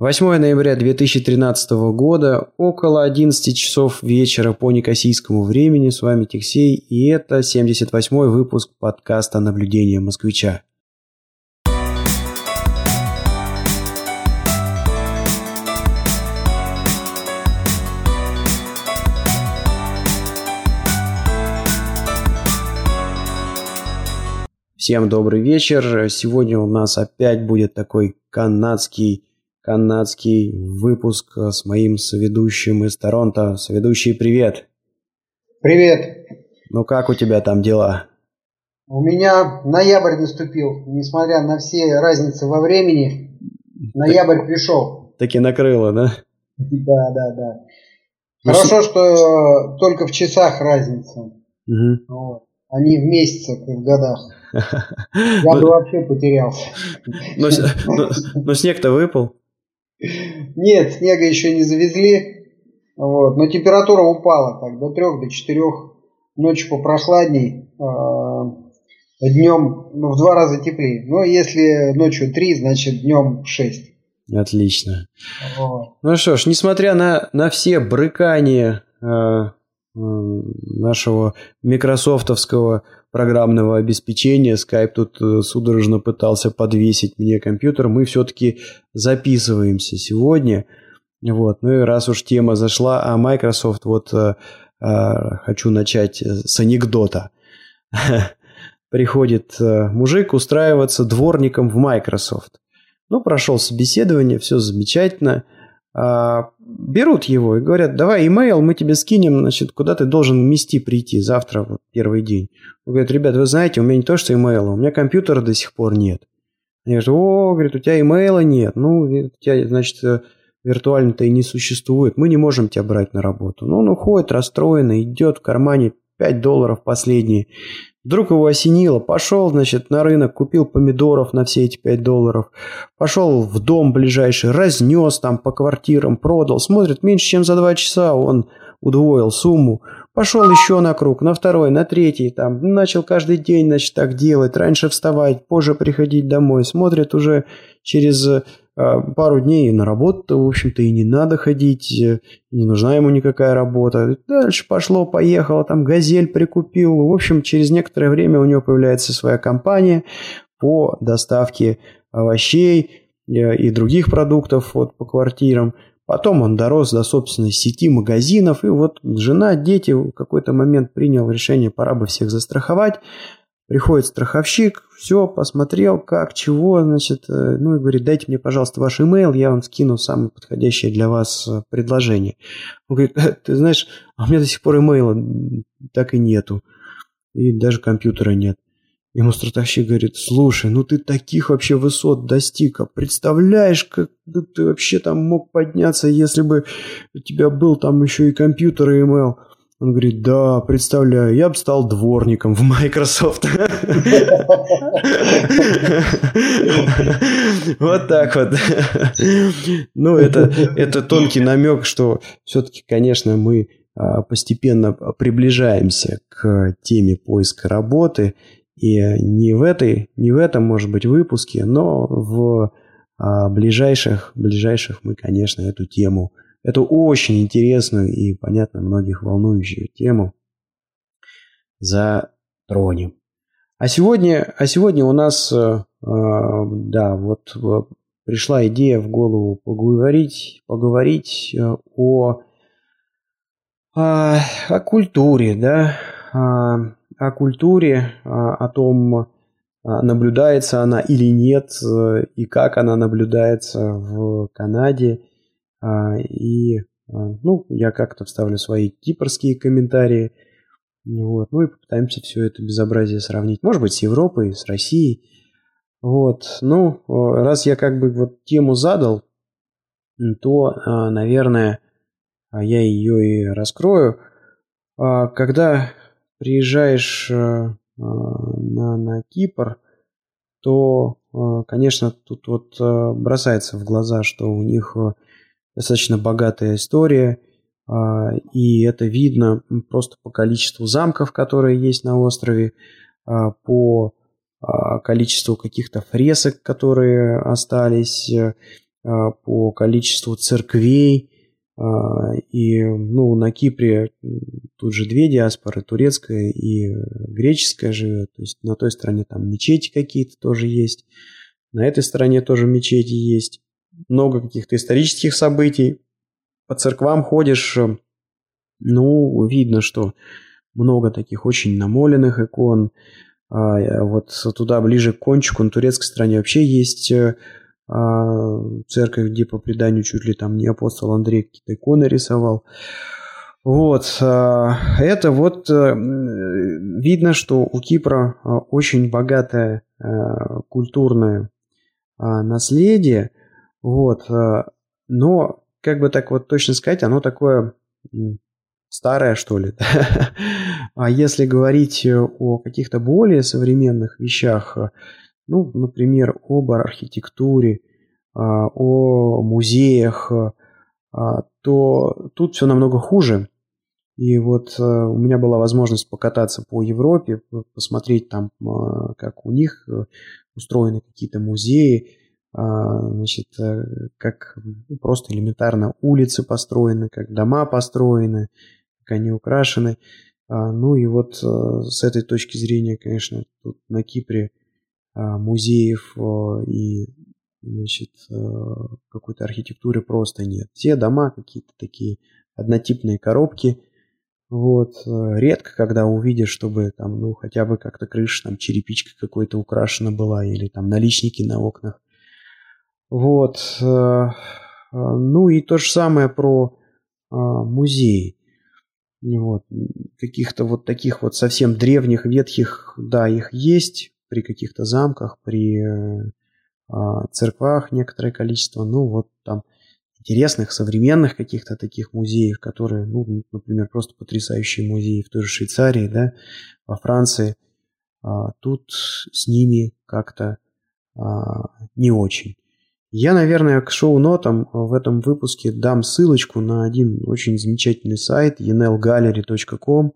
8 ноября 2013 года, около 11 часов вечера по некосийскому времени. С вами Тексей, и это 78-й выпуск подкаста «Наблюдение москвича». Всем добрый вечер. Сегодня у нас опять будет такой канадский канадский выпуск с моим соведущим из Торонто. Соведущий, привет. Привет. Ну как у тебя там дела? У меня ноябрь наступил, несмотря на все разницы во времени. Ноябрь пришел. Таки накрыло, да? Да, да, да. Ну, Хорошо, что только в часах разница. Угу. Вот. А не в месяцах и в годах. Я бы вообще потерялся. Но снег-то выпал. Нет, снега еще не завезли. Вот. Но температура упала так до 3 до 4. Ночью попрохладней. А, днем ну, в два раза теплее. Но если ночью 3, значит днем 6. Отлично. Вот. Ну что ж, несмотря на, на все брыкания э, нашего микрософтовского программного обеспечения. Skype тут э, судорожно пытался подвесить мне компьютер. Мы все-таки записываемся сегодня. Вот. Ну и раз уж тема зашла, а Microsoft, вот а, а, хочу начать с анекдота. Приходит мужик устраиваться дворником в Microsoft. Ну, прошел собеседование, все замечательно. А, берут его и говорят, давай имейл, мы тебе скинем, значит, куда ты должен вмести прийти завтра, вот, первый день. Он говорит, ребят, вы знаете, у меня не то, что имейла, у меня компьютера до сих пор нет. Они говорят, о, говорит, у тебя имейла нет, ну, у тебя, значит, э, виртуально-то и не существует, мы не можем тебя брать на работу. Ну, он уходит расстроенный, идет в кармане 5 долларов последние. Вдруг его осенило. Пошел, значит, на рынок, купил помидоров на все эти 5 долларов. Пошел в дом ближайший, разнес там по квартирам, продал. Смотрит, меньше чем за 2 часа он удвоил сумму. Пошел еще на круг, на второй, на третий. Там начал каждый день, значит, так делать. Раньше вставать, позже приходить домой. Смотрит уже через пару дней на работу, в общем-то, и не надо ходить, э, не нужна ему никакая работа. Дальше пошло, поехало, там газель прикупил. В общем, через некоторое время у него появляется своя компания по доставке овощей э, и других продуктов вот, по квартирам. Потом он дорос до собственной сети магазинов, и вот жена, дети в какой-то момент принял решение, пора бы всех застраховать. Приходит страховщик, все, посмотрел, как, чего, значит, э, ну и говорит, дайте мне, пожалуйста, ваш имейл, я вам скину самое подходящее для вас э, предложение. Он говорит, «Э, ты знаешь, а у меня до сих пор имейла так и нету, и даже компьютера нет. Ему страховщик говорит, слушай, ну ты таких вообще высот достиг, а представляешь, как ты вообще там мог подняться, если бы у тебя был там еще и компьютер и имейл. Он говорит, да, представляю, я бы стал дворником в Microsoft. Вот так вот. Ну, это, тонкий намек, что все-таки, конечно, мы а, постепенно приближаемся к теме поиска работы. И не в этой, не в этом, может быть, выпуске, но в а, ближайших, ближайших мы, конечно, эту тему эту очень интересную и, понятно, многих волнующую тему затронем. А сегодня, а сегодня у нас, э, э, да, вот э, пришла идея в голову поговорить, поговорить о, о, о культуре, да, о, о культуре, о том, наблюдается она или нет, и как она наблюдается в Канаде – а, и, а, ну, я как-то вставлю свои кипрские комментарии. Вот. Ну и попытаемся все это безобразие сравнить. Может быть, с Европой, с Россией. Вот. Ну, раз я как бы вот тему задал, то, а, наверное, я ее и раскрою. Когда приезжаешь на, на Кипр, то, конечно, тут вот бросается в глаза, что у них достаточно богатая история, а, и это видно просто по количеству замков, которые есть на острове, а, по а, количеству каких-то фресок, которые остались, по количеству церквей. И ну, на Кипре тут же две диаспоры, турецкая и греческая живет. То есть на той стороне там мечети какие-то тоже есть. На этой стороне тоже мечети есть. Много каких-то исторических событий. По церквам ходишь, ну, видно, что много таких очень намоленных икон. А вот туда ближе к кончику, на турецкой стороне вообще есть э, а, церковь, где по преданию чуть ли там не апостол Андрей какие-то иконы рисовал. Вот, а, это вот э, видно, что у Кипра а, очень богатое э, культурное наследие, вот, но, как бы так вот точно сказать, оно такое старое, что ли. а если говорить о каких-то более современных вещах, ну, например, об архитектуре, а, о музеях, а, то тут все намного хуже. И вот э, у меня была возможность покататься по Европе, посмотреть там, а, как у них э, устроены какие-то музеи, значит, э, как просто элементарно улицы построены, как дома построены, как они украшены. Ну и вот с этой точки зрения, конечно, тут на Кипре а, музеев и значит, э, какой-то архитектуры просто нет. Все дома какие-то такие однотипные коробки. Вот. Э, редко, когда увидишь, чтобы там, ну, хотя бы как-то крыша, там, черепичка какой-то украшена была, или там наличники на окнах. Вот. Э, ну и то же самое про музей. Вот. Каких-то вот таких вот совсем древних, ветхих, да, их есть при каких-то замках, при э, а, церквах некоторое количество, ну вот там интересных, современных каких-то таких музеев, которые, ну, например, просто потрясающие музеи в той же Швейцарии, да, во Франции, а, тут с ними как-то а, не очень. Я, наверное, к шоу-нотам в этом выпуске дам ссылочку на один очень замечательный сайт enelgallery.com,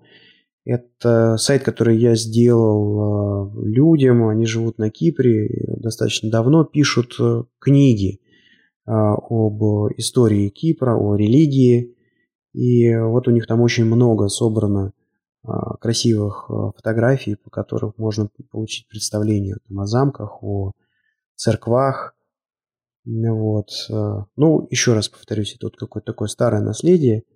это сайт, который я сделал э, людям, они живут на Кипре, достаточно давно пишут э, книги э, об истории Кипра, о религии. И вот у них там очень много собрано красивых фотографий, по которым можно получить представление о замках, о церквах. Вот. Ну, еще раз повторюсь, это вот какое-то такое старое наследие –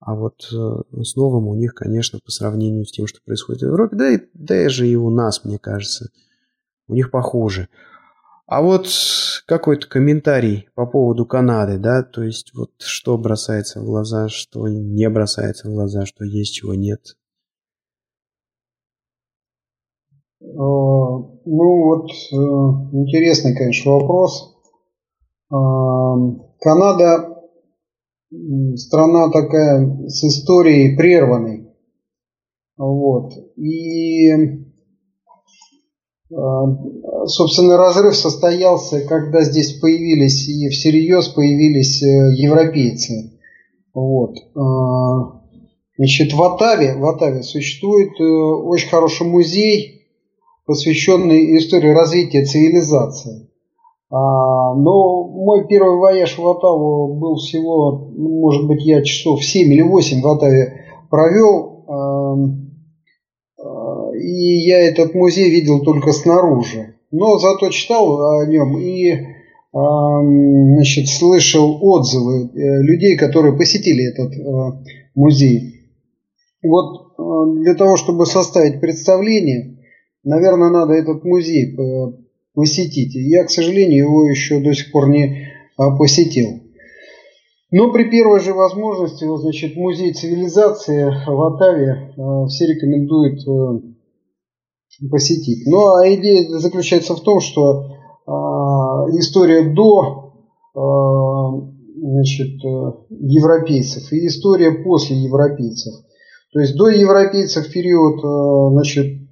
а вот э, с новым у них, конечно, по сравнению с тем, что происходит в Европе, да и даже и у нас, мне кажется, у них похуже. А вот какой-то комментарий по поводу Канады, да, то есть вот что бросается в глаза, что не бросается в глаза, что есть, чего нет. Ну вот э, интересный, конечно, вопрос. Канада страна такая с историей прерванной. Вот. И, а, собственно, разрыв состоялся, когда здесь появились и всерьез появились э, европейцы. Вот. А, значит, в Атаве, в Атаве существует э, очень хороший музей, посвященный истории развития цивилизации. А, но мой первый вояж в Оттаву был всего, ну, может быть, я часов 7 или 8 в Оттаве провел. А, и я этот музей видел только снаружи. Но зато читал о нем и значит, слышал отзывы э, людей, которые посетили этот э, музей. Вот э, для того, чтобы составить представление, наверное, надо этот музей посетите. Я, к сожалению, его еще до сих пор не а, посетил. Но при первой же возможности, значит, музей цивилизации в Атаве а, все рекомендуют э, посетить. Ну а идея заключается в том, что а, история до значит, э, европейцев и история после европейцев. То есть до европейцев период э, значит,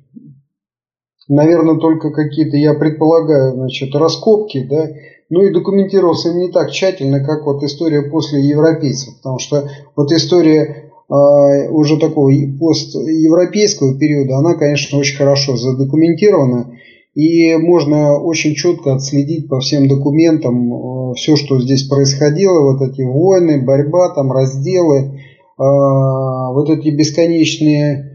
наверное, только какие-то, я предполагаю, значит, раскопки, да, ну и документировался не так тщательно, как вот история после европейцев, потому что вот история э, уже такого постевропейского периода, она, конечно, очень хорошо задокументирована, И можно очень четко отследить по всем документам э, все, что здесь происходило, вот эти войны, борьба, там разделы, э, вот эти бесконечные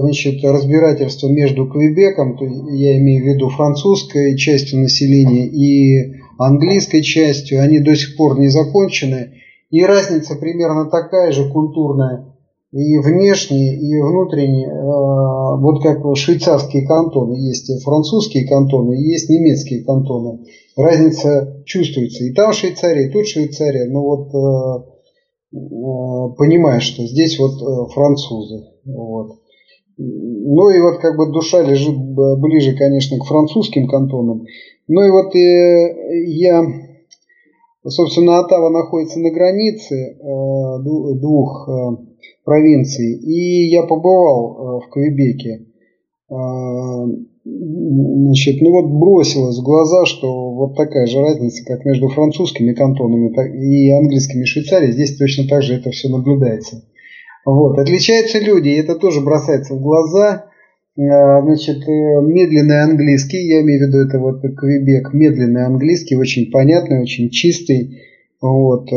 значит, разбирательства между Квебеком, я имею в виду французской частью населения и английской частью, они до сих пор не закончены. И разница примерно такая же культурная и внешние, и внутренние, э, вот как швейцарские кантоны, есть французские кантоны, есть немецкие кантоны. Разница чувствуется. И там Швейцария, и тут Швейцария. Но вот э, э, понимаешь, что здесь вот французы. Вот. Ну и вот как бы душа лежит ближе, конечно, к французским кантонам. Ну и вот я, собственно, Оттава находится на границе двух провинций. И я побывал э, в Квебеке. Значит, ну вот бросилось в глаза, что вот такая же разница, как между французскими кантонами и английскими Швейцарией, здесь точно так же это все наблюдается. Вот. Отличаются люди, и это тоже бросается в глаза. А, значит, э, медленный английский, я имею в виду это вот Квебек, медленный английский, очень понятный, очень чистый. Вот, э,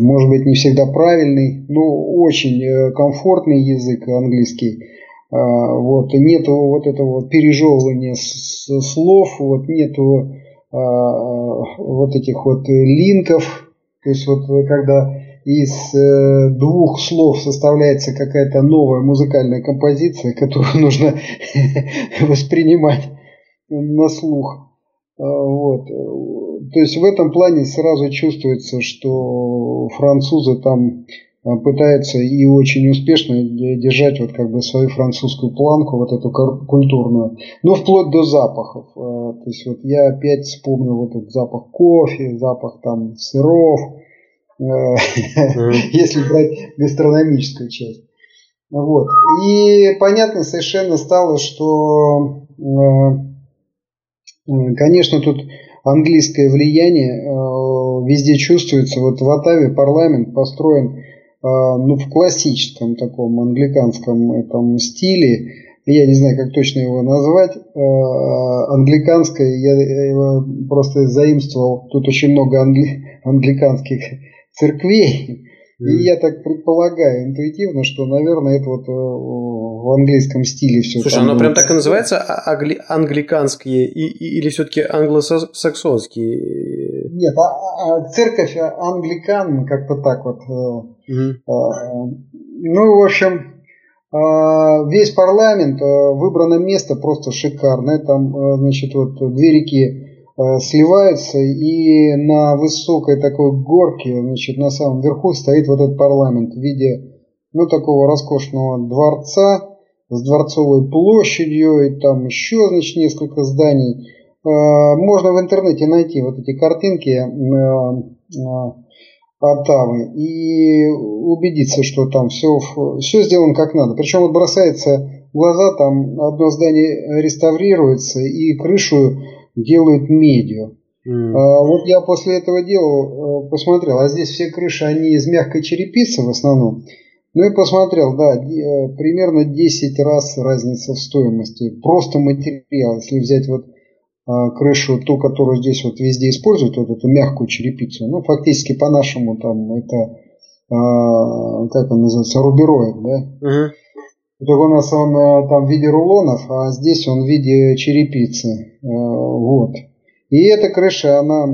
может быть, не всегда правильный, но очень э, комфортный язык английский. Э, вот, нету вот этого пережевывания слов, вот нету вот этих вот линков. То есть вот когда из двух слов составляется какая-то новая музыкальная композиция, которую нужно воспринимать на слух. Вот. То есть в этом плане сразу чувствуется, что французы там э, пытаются и очень успешно держать вот как бы свою французскую планку, вот эту культурную, но вплоть до запахов. Э, то есть вот я опять вспомнил вот этот запах кофе, запах там сыров, э, если брать гастрономическую часть. Вот. И понятно совершенно стало, что, конечно, тут английское влияние э, везде чувствуется. Вот в Оттаве парламент построен э, ну, в классическом таком англиканском этом стиле. Я не знаю, как точно его назвать. Э, англиканское, я его просто заимствовал. Тут очень много англи, англиканских церквей. И я так предполагаю интуитивно, что, наверное, это вот в английском стиле все. Слушай, оно прям так и называется а, англи- англиканские и, и, или все-таки англосаксонские? Нет, а, а, церковь англикан как-то так вот. Угу. Ну, в общем, весь парламент, выбрано место просто шикарное. Там, значит, вот две реки сливаются, и на высокой такой горке, значит, на самом верху стоит вот этот парламент в виде, ну, такого роскошного дворца, с Дворцовой площадью, и там еще, значит, несколько зданий. А, можно в интернете найти вот эти картинки а, Оттавы и убедиться, что там все, все сделано как надо. Причем вот бросается глаза, там одно здание реставрируется и крышу делают медью. Mm. вот я после этого дела посмотрел, а здесь все крыши, они из мягкой черепицы в основном. Ну и посмотрел, да, э, примерно 10 раз разница в стоимости. Просто материал. Если взять вот а, крышу, ту, которую здесь вот везде используют, вот эту мягкую черепицу, ну, фактически по-нашему там это, а, как он называется, рубероид, да? Uh-huh. Только у нас он э, там в виде рулонов, а здесь он в виде черепицы. Э, вот. И эта крыша, она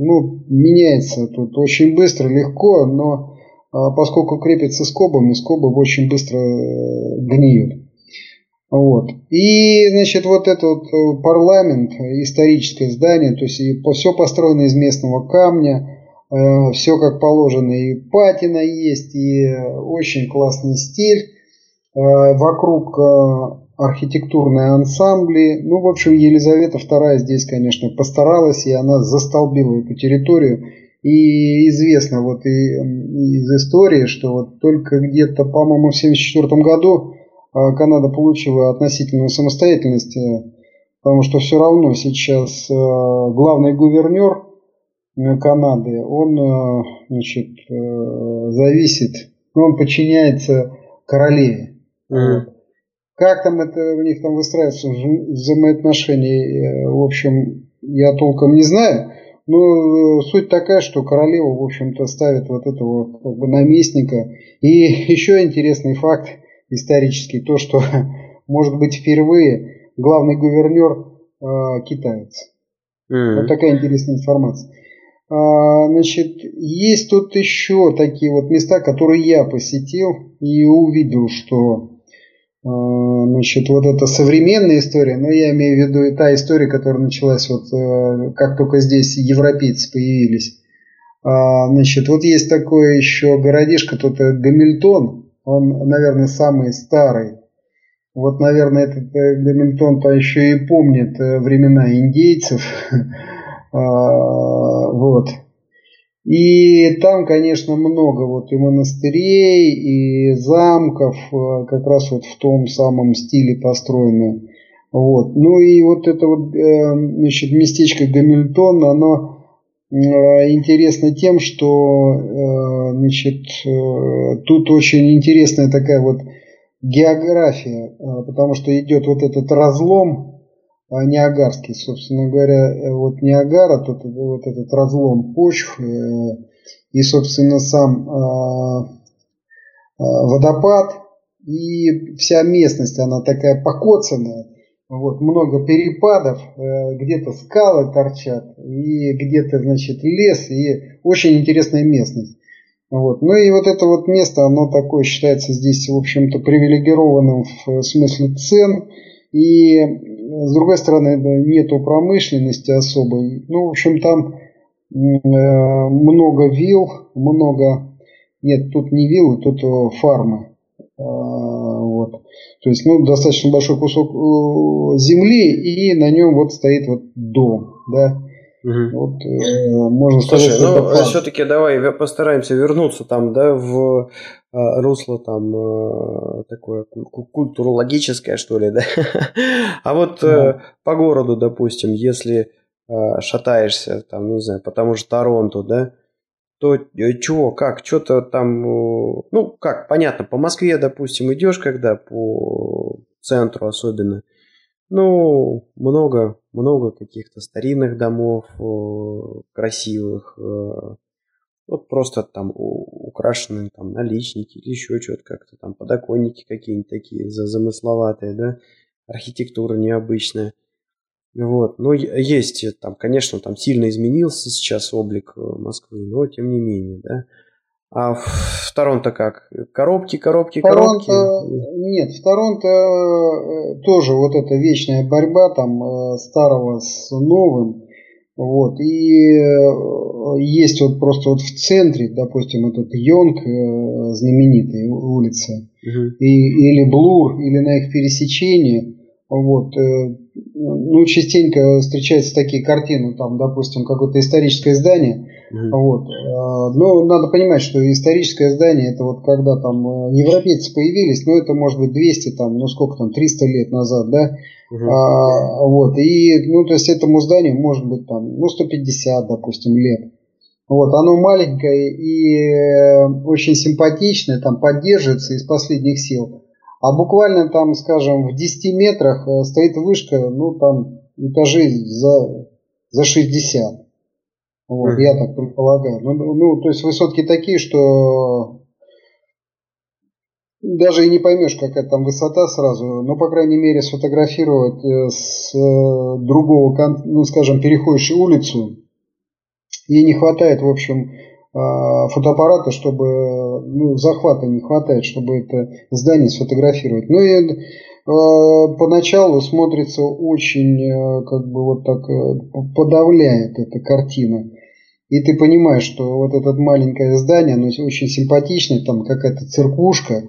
ну, меняется тут очень быстро, легко, но поскольку крепится скобами, скобы очень быстро э, гниют. Вот. И, значит, вот этот э, парламент, историческое здание, то есть все построено из местного камня, э, все как положено, и патина есть, и очень классный стиль. Вокруг архитектурные ансамбли. Ну, в общем, Елизавета II здесь, конечно, постаралась, и она застолбила эту территорию и известно вот и, из истории, что вот только где-то, по-моему, в 1974 году Канада получила относительную самостоятельность, э, потому что все равно сейчас э, главный гувернер э, Канады, он значит, зависит, он подчиняется королеве. Mm. Как там это у них там выстраиваются взаимоотношения, э, в общем, я толком не знаю. Но суть такая, что королева, в общем-то, ставит вот этого как бы наместника. И еще интересный факт исторический, то, что, может быть, впервые главный гувернер э, китаец. Mm. Вот такая интересная информация. А, значит, есть тут еще такие вот места, которые я посетил и увидел, что а, значит, вот эта современная история, но я имею в виду и та история, которая началась вот э, как только здесь европейцы появились. А, значит, вот есть такой еще городишко, тут э, Гамильтон, он, наверное, самый старый. Вот, наверное, этот э, Гамильтон-то еще и помнит времена индейцев. Вот. И там, конечно, много вот и монастырей, и замков, э, как раз вот в том самом стиле построены. Вот. Ну и вот это вот э, значит, местечко Гамильтон, оно э, интересно тем, что значит, тут очень интересная такая вот география, потому что идет вот этот разлом а Ниагарский, собственно говоря, э, вот Ниагара, тут вот этот разлом почв э, и, собственно, сам а, а, водопад и вся местность, она такая покоцанная, вот, много перепадов, э, где-то скалы торчат, и где-то, значит, лес, и очень интересная местность. Вот. Ну и вот это вот место, оно такое считается здесь, в общем-то, привилегированным в смысле цен, и с другой стороны, нету промышленности особой. Ну, в общем, там э, много вил, много... Нет, тут не виллы, тут э, фармы. А, вот. То есть, ну, достаточно большой кусок э, земли, и на нем вот стоит вот дом, да. Угу. Вот, э, можно Слушай, сказать, ну, все-таки давай постараемся вернуться там, да, в Э, русло там э, такое культурологическое, что ли, да. А вот да. по городу, допустим, если э, шатаешься, там, не знаю, по тому же Торонто, да, то чего, как, что-то там, ну, как, понятно, по Москве, допустим, идешь, когда по центру особенно, ну, много, много каких-то старинных домов, красивых, вот просто там украшены там наличники или еще что-то как-то там, подоконники какие-нибудь такие замысловатые, да, архитектура необычная. Вот, но есть там, конечно, там сильно изменился сейчас облик э, Москвы, но тем не менее, да. А в Торонто как? Коробки, коробки, коробки? Торонто, нет, в Торонто э, тоже вот эта вечная борьба там э, старого с новым. Вот. И э, есть вот просто вот в центре, допустим, этот Йонг, знаменитая улица, угу. и, или Блур, или на их пересечении. Вот. Э, ну, частенько встречаются такие картины, там, допустим, какое-то историческое здание. Mm-hmm. Вот. Но надо понимать, что историческое здание, это вот когда там европейцы появились, ну, это может быть 200, там, ну, сколько там, 300 лет назад, да, Угу. А, вот, и, ну, то есть этому зданию может быть там, ну, 150, допустим, лет. Вот, оно маленькое и э, очень симпатичное, там поддерживается из последних сил. А буквально там, скажем, в 10 метрах э, стоит вышка, ну, там этажей за, за 60. Вот, mm-hmm. я так предполагаю. Ну, ну, то есть высотки такие, что даже и не поймешь, какая там высота сразу, но, по крайней мере, сфотографировать э, с э, другого, ну, скажем, переходишь улицу, и не хватает, в общем, фотоаппарата, чтобы, ну, захвата не хватает, чтобы это здание сфотографировать. Ну и э, поначалу смотрится очень, как бы вот так подавляет эта картина. И ты понимаешь, что вот это маленькое здание, оно очень симпатичное, там какая-то церквушка,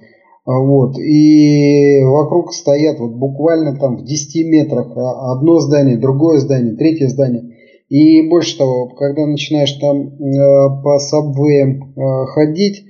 а, вот. И вокруг стоят вот буквально там в 10 метрах одно здание, другое здание, третье здание. И больше того, когда начинаешь там э, по сабвеям э, ходить,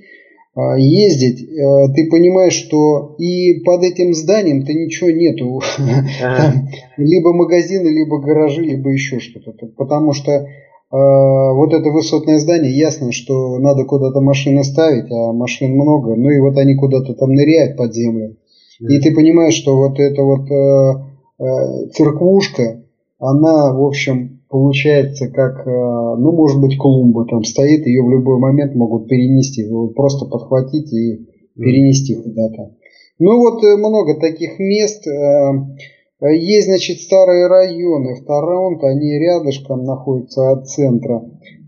э, ездить, э, ты понимаешь, что и под этим зданием то ничего нету. Либо магазины, либо гаражи, либо еще что-то. Потому что а, вот это высотное здание, ясно, что надо куда-то машины ставить, а машин много. Ну и вот они куда-то там ныряют под землю. И ты понимаешь, что вот эта вот э, э, церквушка, она, в общем, получается как, э, ну, может быть, клумба там стоит, ее в любой момент могут перенести, просто подхватить и перенести куда-то. Ну вот э, много таких мест. Э, есть, значит, старые районы в Торонто, они рядышком находятся от центра.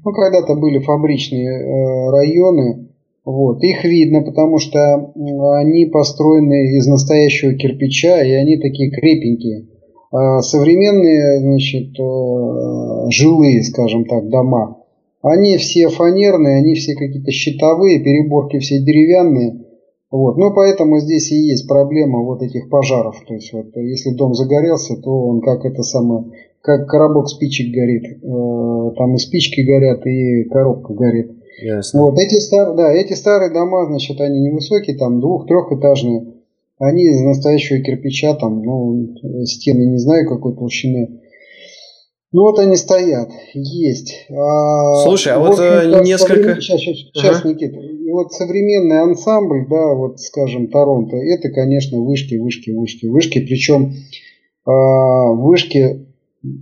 Ну, когда-то были фабричные районы, вот. Их видно, потому что они построены из настоящего кирпича, и они такие крепенькие. А современные, значит, э, жилые, скажем так, дома, они все фанерные, они все какие-то щитовые, переборки все деревянные. Вот. Ну, поэтому здесь и есть проблема вот этих пожаров. То есть, вот, если дом загорелся, то он как это самое, как коробок спичек горит. Э, там и спички горят, и коробка горит. Ясно. Вот эти, стар, да, эти старые дома, значит, они невысокие, там двух-трехэтажные. Они из настоящего кирпича, там, ну, стены не знаю какой толщины. Ну вот они стоят, есть. А, Слушай, а вот, вот э, несколько... Сейчас, сейчас, сейчас ага. Никита. И вот современный ансамбль, да, вот скажем, Торонто, это, конечно, вышки, вышки, вышки, вышки. Причем а, вышки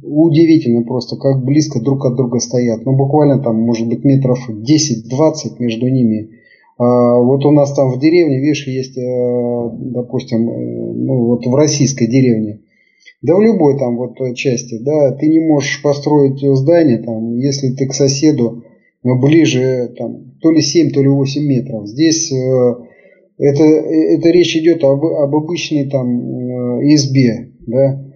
удивительно просто, как близко друг от друга стоят. Ну, буквально там, может быть, метров 10-20 между ними. А, вот у нас там в деревне, видишь, есть, э, допустим, э, ну, вот в российской деревне, да в любой там вот части, да, ты не можешь построить здание, там, если ты к соседу ближе, там, то ли 7, то ли 8 метров. Здесь э, это, это речь идет об, об обычной там избе, да,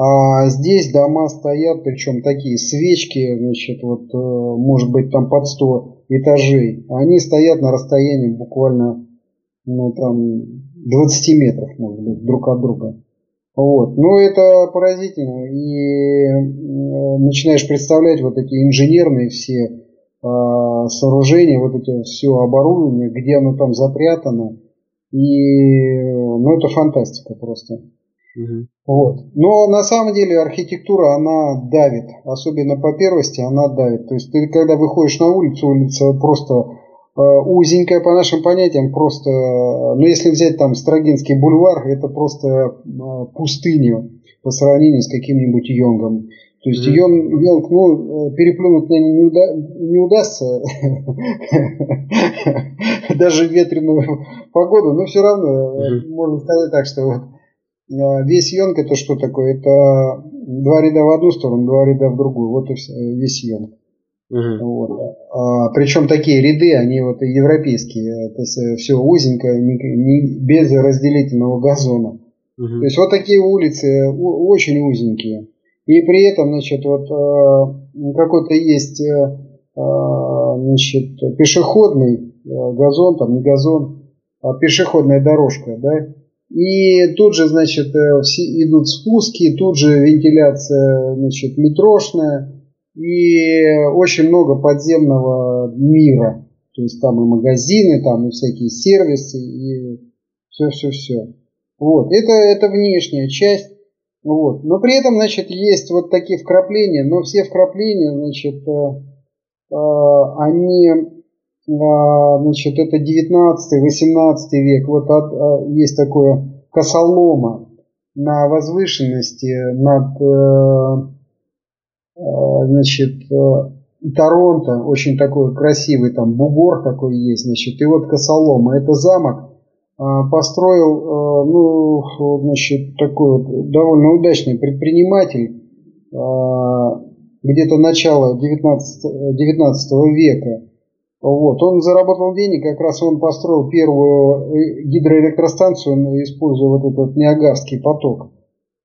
а здесь дома стоят, причем такие свечки, значит, вот, э, может быть, там под 100 этажей. Они стоят на расстоянии буквально, ну, там, 20 метров, может быть, друг от друга. Вот. Ну, это поразительно. И начинаешь представлять вот эти инженерные все э, сооружения, вот эти все оборудование, где оно там запрятано. И, ну, это фантастика просто. Вот. Но на самом деле архитектура, она давит. Особенно по первости она давит. То есть ты когда выходишь на улицу, улица просто э, узенькая по нашим понятиям, просто, ну если взять там Строгинский бульвар, это просто э, пустыню по сравнению с каким-нибудь Йонгом. То есть mm-hmm. Йонг, Йонг, ну, переплюнуть мне не, уда, не удастся, даже в ветреную погоду, но все равно mm-hmm. можно сказать так, что вот весь йонг это что такое? Это два ряда в одну сторону, два ряда в другую. Вот и весь йонг. Угу. Вот. А, причем такие ряды, они вот европейские, то есть э, все узенько, не, не, без разделительного газона. Угу. То есть вот такие улицы очень узенькие. И при этом, значит, вот э, какой-то есть э, значит, пешеходный газон, там не газон, а пешеходная дорожка, да, и тут же, значит, э, все идут спуски, тут же вентиляция, значит, метрошная. И очень много подземного мира. То есть там и магазины, там и всякие сервисы, и все-все-все. Вот. Это, это внешняя часть. Вот. Но при этом, значит, есть вот такие вкрапления, но все вкрапления, значит, э, э, они значит, это 19-18 век, вот от, а, есть такое косолома на возвышенности над, э, э, значит, э, Торонто, очень такой красивый, там бугор такой есть, значит, и вот косолома, это замок, а, построил, ну, значит, такой вот довольно удачный предприниматель, где-то начало 19, 19 века, вот. Он заработал денег, как раз он построил первую э, гидроэлектростанцию, используя вот этот Ниагарский поток.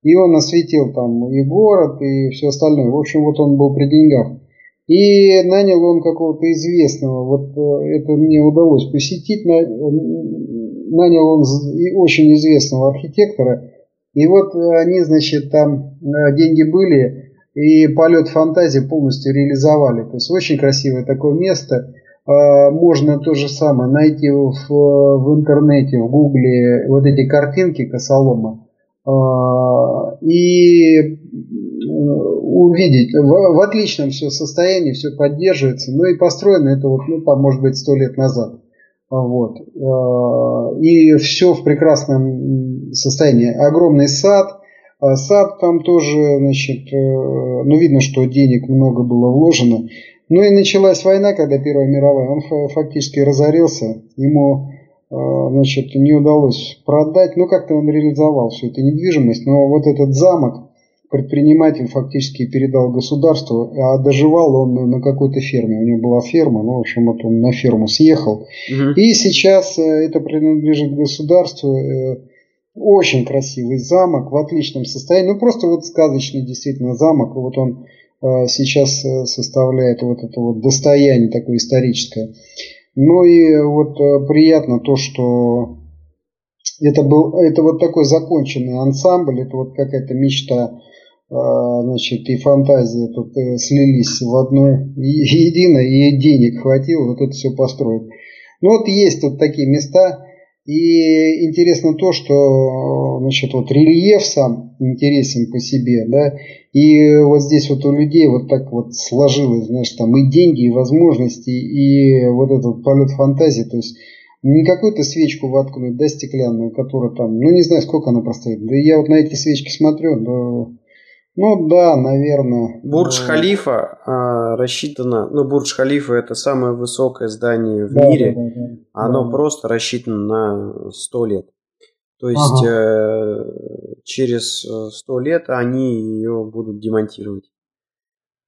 И он осветил там и город, и все остальное. В общем, вот он был при деньгах. И нанял он какого-то известного, вот э, это мне удалось посетить, нанял он очень известного архитектора. И вот они, значит, там э, деньги были, и полет фантазии полностью реализовали. То есть очень красивое такое место. А, можно то же самое найти в, в интернете, в гугле вот эти картинки косолома а, и увидеть. В, в отличном все состоянии, все поддерживается. Ну и построено это вот, ну там может быть сто лет назад. Вот. Э, и все в прекрасном состоянии. Огромный сад. А сад там тоже, значит, э, ну, видно, что денег много было вложено. Ну и началась война, когда Первая мировая. Он фактически разорился. Ему, э, значит, не удалось продать. Ну, как-то он реализовал всю эту недвижимость. Но вот этот замок, предприниматель фактически передал государству, а доживал он на какой-то ферме. У него была ферма, ну, в общем, вот он на ферму съехал. Угу. И сейчас э, это принадлежит государству. Э, очень красивый замок, в отличном состоянии. Ну, просто вот сказочный действительно замок. Вот он сейчас составляет вот это вот достояние такое историческое. Ну и вот приятно то, что это был это вот такой законченный ансамбль, это вот какая-то мечта а, значит, и фантазия тут э, слились в одно единое, и денег хватило вот это все построить. Ну вот есть вот такие места, и интересно то, что значит, вот рельеф сам интересен по себе, да, и вот здесь вот у людей вот так вот сложилось, знаешь, там и деньги, и возможности, и вот этот полет фантазии, то есть не какую-то свечку воткнуть, да, стеклянную, которая там, ну не знаю, сколько она простоит. Да я вот на эти свечки смотрю, да ну да, наверное. Бурдж-Халифа а, рассчитано, ну Бурдж-Халифа это самое высокое здание в да, мире, да, да, да. оно да. просто рассчитано на 100 лет. То есть ага. э, через 100 лет они ее будут демонтировать.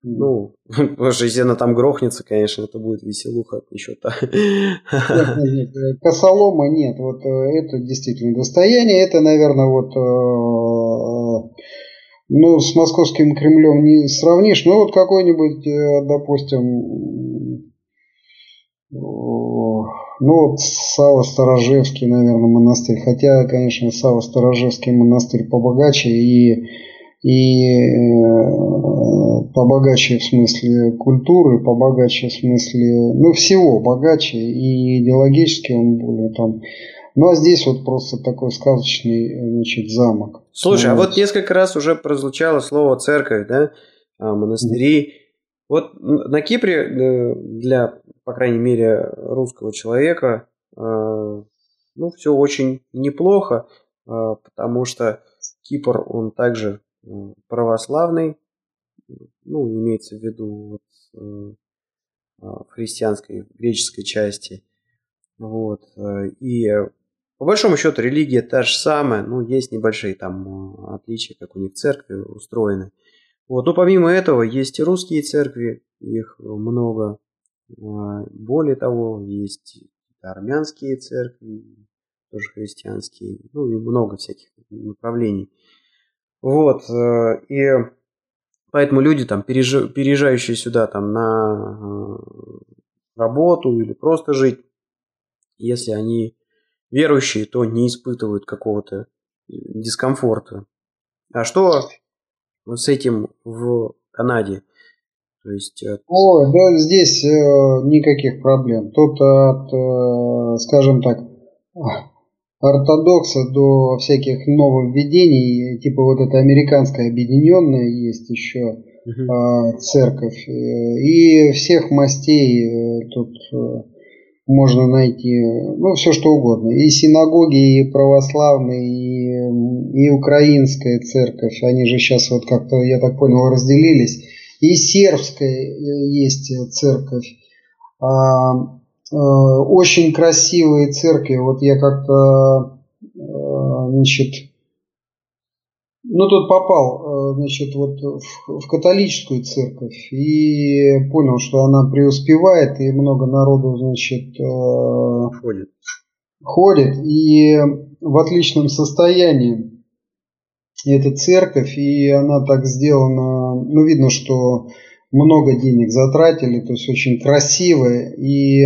Ну, потому что если она там грохнется, конечно, это будет веселуха еще. Нет, нет, нет, косолома нет. Вот э, это действительно достояние. Это, наверное, вот э, ну, с московским Кремлем не сравнишь. Ну, вот какой-нибудь, э, допустим, ну, вот Сава Сторожевский, наверное, монастырь. Хотя, конечно, Сава Сторожевский монастырь побогаче и, и э, побогаче в смысле культуры, побогаче в смысле, ну, всего богаче. И идеологически он более там ну а здесь вот просто такой сказочный значит, замок. Слушай, а вот несколько раз уже прозвучало слово церковь, да, а, монастыри. Вот на Кипре э, для, по крайней мере, русского человека, э, ну, все очень неплохо, э, потому что Кипр, он также православный, ну, имеется в виду вот, в христианской, греческой части. Вот. И по большому счету религия та же самая, ну, есть небольшие там э, отличия, как у них церкви устроены. Вот. Но помимо этого есть и русские церкви, их много. А, более того, есть армянские церкви, тоже христианские, ну и много всяких направлений. Вот. Э, и поэтому люди там, переезжающие сюда там на э, работу или просто жить, если они верующие, то не испытывают какого-то э, дискомфорта. А что с этим в Канаде? То есть... Э, О, да, здесь э, никаких проблем. Тут от, э, скажем так, ортодокса до всяких нововведений, типа вот это американская объединенная есть еще uh-huh. э, церковь, и всех мастей э, тут можно найти, ну, все что угодно. И синагоги, и православные, и, и украинская церковь, они же сейчас вот как-то, я так понял, разделились. И сербская э, есть церковь. А, а, очень красивые церкви. Вот я как-то, а, значит, ну, тут попал, э, значит, вот в, в католическую церковь и понял, что она преуспевает, и много народу, значит, э, ходит. ходит, и в отличном состоянии эта церковь, и она так сделана, ну, видно, что много денег затратили, то есть очень красивая, и,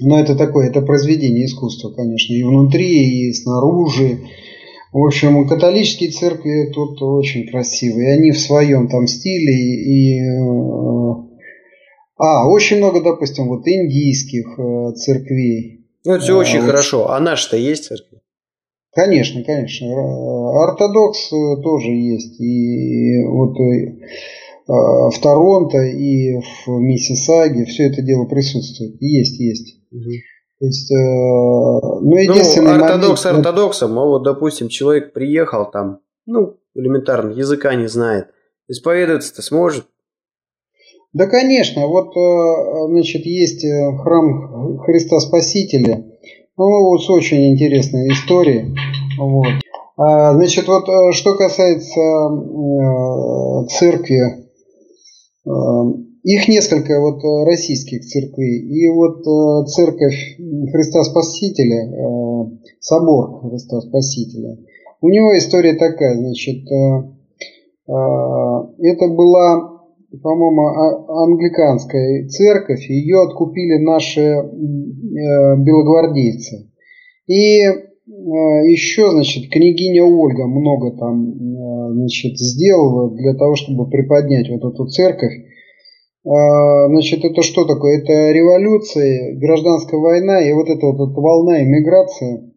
ну, это такое, это произведение искусства, конечно, и внутри, и снаружи, в общем, католические церкви тут очень красивые. Они в своем там стиле и... Э, а, очень много, допустим, вот индийских э, церквей. Ну, это все а, очень вот. хорошо. А наши-то есть церкви? Конечно, конечно. Ортодокс тоже есть. И вот в Торонто и в Миссисаге все это дело присутствует. Есть, есть. Угу. То есть, э, ну, единственный ну, ортодокс момент... ортодоксом, а вот, допустим, человек приехал там, ну, элементарно, языка не знает, исповедоваться-то сможет? Да, конечно. Вот, э, значит, есть э, храм Христа Спасителя. Ну, с очень интересной историей. Вот. А, значит, вот э, что касается церкви, их несколько вот российских церквей. И вот церковь Христа Спасителя, собор Христа Спасителя, у него история такая, значит, это была по-моему, а, англиканская церковь, ее откупили наши э, белогвардейцы. И э, еще, значит, княгиня Ольга много там, э, значит, сделала для того, чтобы приподнять вот эту церковь. Значит, это что такое? Это революция, гражданская война и вот эта вот эта волна иммиграции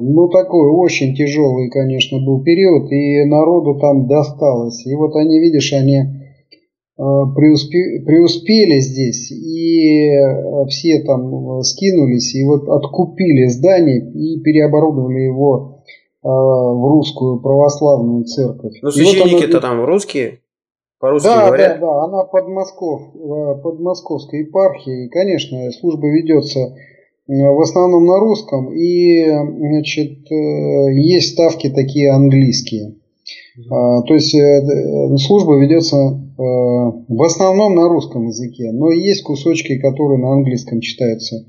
ну, такой очень тяжелый, конечно, был период, и народу там досталось. И вот они, видишь, они э, преуспе, преуспели здесь, и все там скинулись, и вот откупили здание и переоборудовали его в русскую православную церковь. Ну, священники-то вот там русские? По-русски да, говорят? Да, да, она под, Москов, под московской епархией. Конечно, служба ведется в основном на русском, и значит, э, есть ставки такие английские. А, то есть э, служба ведется э, в основном на русском языке, но есть кусочки, которые на английском читаются.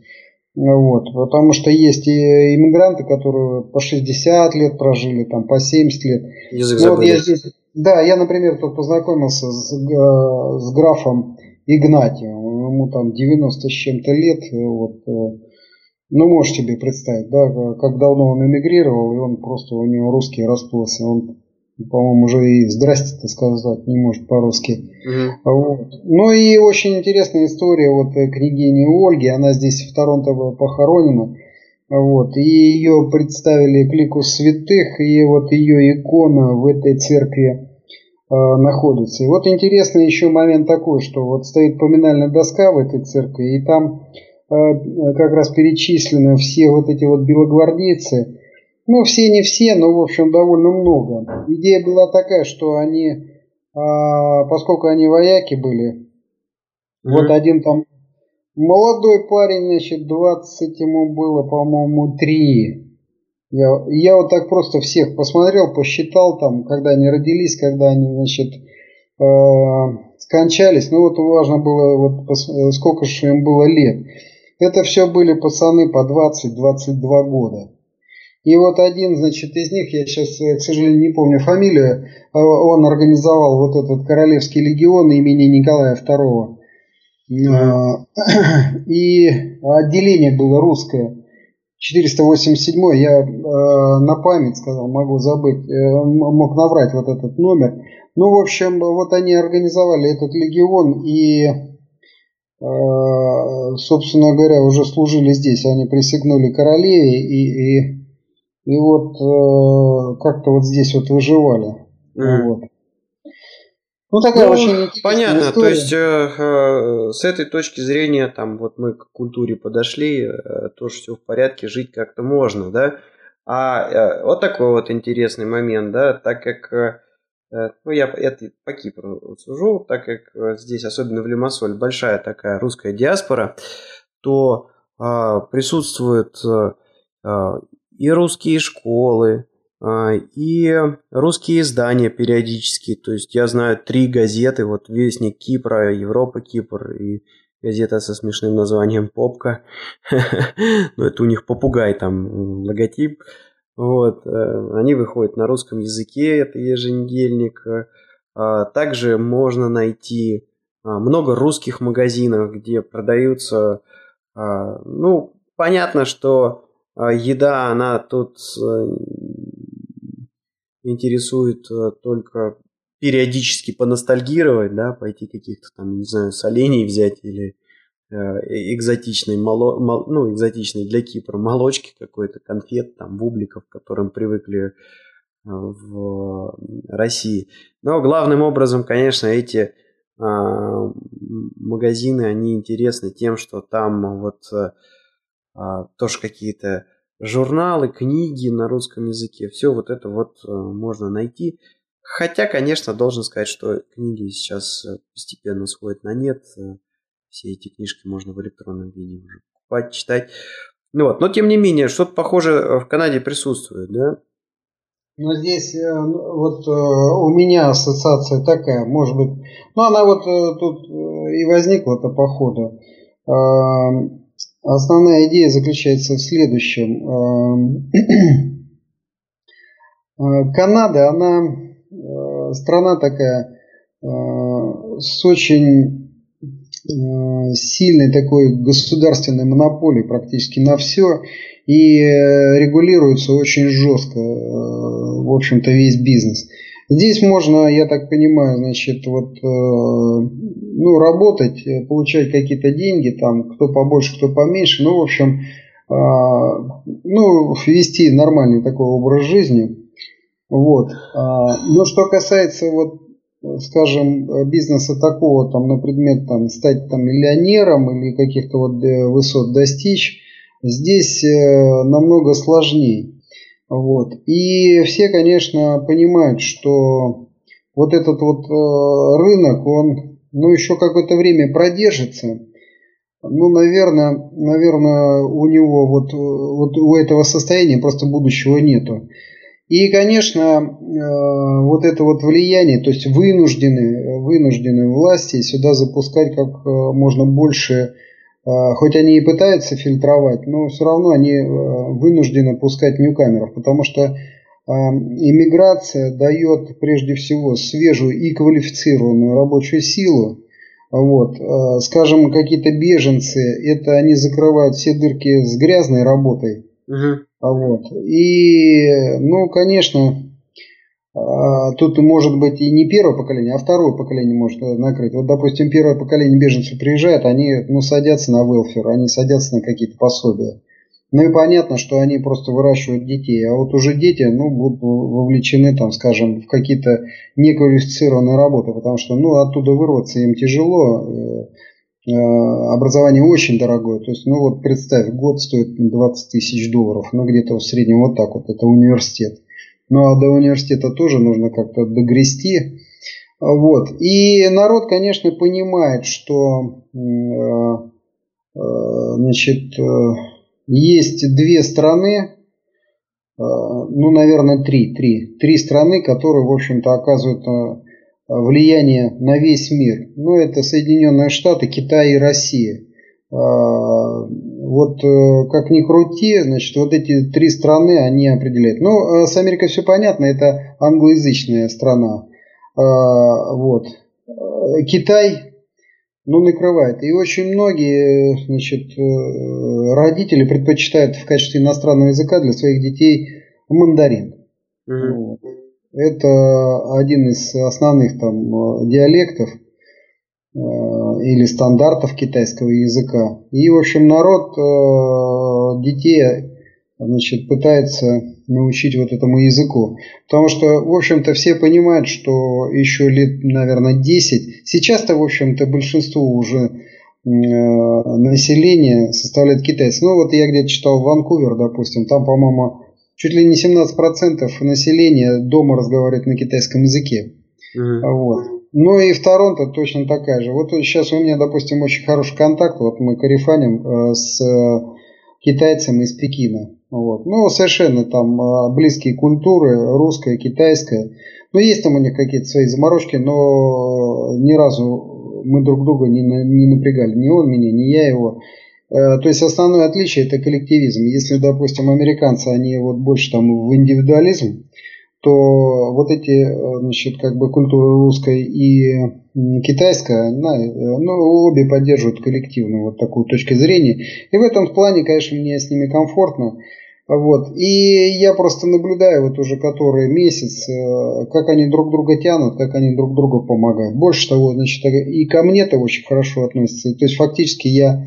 Вот, потому что есть и иммигранты, которые по 60 лет прожили, там, по 70 лет. Язык ну, вот я здесь, Да, я, например, тут познакомился с, с графом Игнатием. Ему там 90 с чем-то лет. Вот, ну, можешь себе представить, да, как давно он эмигрировал, и он просто, у него русский расплылся. Он, по-моему, уже и здрасте-то сказать не может по-русски. Угу. Вот. Ну и очень интересная история вот э, княгини Ольги, она здесь в Торонто похоронена. Вот, и ее представили к лику святых, и вот ее икона в этой церкви э, находится. И вот интересный еще момент такой, что вот стоит поминальная доска в этой церкви, и там Э, как раз перечислены все вот эти вот белогвардейцы. Ну, все не все, но, в общем, довольно много. Идея была такая, что они, а, поскольку они вояки были, mm-hmm. вот один там молодой парень, значит, 20 ему было, по-моему, 3. Я, я вот так просто всех посмотрел, посчитал там, когда они родились, когда они, значит, э, скончались. Ну, вот важно было, вот, сколько же им было лет. Это все были пацаны по 20-22 года. И вот один, значит, из них, я сейчас, э, к сожалению, не помню фамилию, а он организовал вот этот Королевский легион имени Николая II. А, и отделение было русское. 487 я э, на память сказал, могу забыть, э, мог наврать вот этот номер. Ну, в общем, вот они организовали этот легион, и Э, собственно говоря, уже служили здесь. Они присягнули королеве и, и, и вот э, как-то вот здесь вот выживали. Mm. Вот. Ну, такая ну, очень Понятно, история. то есть э, с этой точки зрения, там, вот мы к культуре подошли, э, тоже все в порядке, жить как-то можно, да. А э, вот такой вот интересный момент, да, так как э, Э, ну, я это по Кипру сужу, так как э, здесь, особенно в Лимассоль, большая такая русская диаспора, то а, присутствуют а, и русские школы, и русские издания периодически. То есть я знаю три газеты, вот Вестник Кипра, Европа Кипр и газета со смешным названием Попка. Ну, это у них попугай там логотип. Вот, э, они выходят на русском языке, это еженедельник. А также можно найти а, много русских магазинов, где продаются, а, ну, понятно, что еда, она тут э, интересует только периодически поностальгировать, да, пойти каких-то там, не знаю, солений взять или Э, экзотичной, мало, мол, ну, экзотичной для Кипра молочки какой-то, конфет, там, бубликов, к которым привыкли э, в России. Но главным образом, конечно, эти а, магазины, они интересны тем, что там вот а, тоже какие-то журналы, книги на русском языке, все вот это вот э, можно найти. Хотя, конечно, должен сказать, что книги сейчас э, постепенно сходят на нет. Э, все эти книжки можно в электронном виде уже покупать, читать. Ну вот, но тем не менее, что-то похожее в Канаде присутствует, да? Но здесь ну, вот у меня ассоциация такая, может быть, ну она вот тут и возникла-то по ходу. Основная идея заключается в следующем. Эм, э, Канада, она э, страна такая э, с очень сильной такой государственной монополией практически на все и регулируется очень жестко, в общем-то, весь бизнес. Здесь можно, я так понимаю, значит, вот, э, ну, работать, э, получать какие-то деньги, там, кто побольше, кто поменьше, ну, в общем, э, ну, вести нормальный такой образ жизни. Вот. А, но что касается вот скажем, бизнеса такого, там, на предмет там, стать там, миллионером или каких-то вот высот достичь, здесь намного сложнее. Вот. И все, конечно, понимают, что вот этот вот э, рынок, он ну, еще какое-то время продержится. Ну, наверное, наверное, у него вот, вот у этого состояния просто будущего нету. И, конечно, э, вот это вот влияние, то есть вынуждены, вынуждены власти сюда запускать как э, можно больше хоть они и пытаются фильтровать, но все равно они э, вынуждены пускать ньюкамеров, потому что а, иммиграция дает прежде всего свежую и квалифицированную рабочую силу. Вот. А, скажем, какие-то беженцы, это они закрывают все дырки с грязной работой. Угу. Вот. И, ну, конечно, а, тут может быть и не первое поколение, а второе поколение может накрыть. Вот, допустим, первое поколение беженцев приезжает, они ну, садятся на велфер, они садятся на какие-то пособия. Ну и понятно, что они просто выращивают детей. А вот уже дети ну, будут вовлечены, там, скажем, в какие-то неквалифицированные работы, потому что ну, оттуда вырваться им тяжело. Э, э, образование очень дорогое. То есть, ну вот представь, год стоит 20 тысяч долларов. Ну где-то в среднем вот так вот. Это университет. Ну а до университета тоже нужно как-то догрести. Вот. И народ, конечно, понимает, что э, э, значит, э, есть две страны, ну, наверное, три, три, три страны, которые, в общем-то, оказывают влияние на весь мир. Ну, это Соединенные Штаты, Китай и Россия. Вот э, как ни крути, значит, вот эти три страны, они определяют. Ну, э, с Америкой все понятно, это англоязычная страна. А, вот. Э, Китай, ну, накрывает. И очень многие, значит, родители предпочитают в качестве иностранного языка для своих детей мандарин. Mm-hmm. Вот. Это один из основных там диалектов – или стандартов китайского языка. И, в общем, народ э, детей значит, пытается научить вот этому языку. Потому что, в общем-то, все понимают, что еще лет, наверное, 10. Сейчас-то, в общем-то, большинство уже э, населения составляет китайцы. Ну, вот я где-то читал Ванкувер, допустим, там, по-моему, чуть ли не 17% населения дома разговаривает на китайском языке. Mm-hmm. Вот. Ну и в Торонто точно такая же. Вот сейчас у меня, допустим, очень хороший контакт. Вот мы корефаним э, с э, китайцем из Пекина. Вот. Ну, совершенно там э, близкие культуры, русская, китайская. Ну, есть там у них какие-то свои заморочки, но ни разу мы друг друга не, не напрягали. Ни он меня, ни я его. То есть основное отличие это коллективизм. Если, допустим, американцы, они вот больше там в индивидуализм, то вот эти, э, значит, как бы культуры русской и китайская, ну, обе поддерживают коллективную вот такую точку зрения. И в этом плане, конечно, мне с ними комфортно. Вот. И я просто наблюдаю вот уже который месяц, э, как они друг друга тянут, как они друг другу помогают. Больше того, значит, и ко мне-то очень хорошо относятся. То есть фактически я,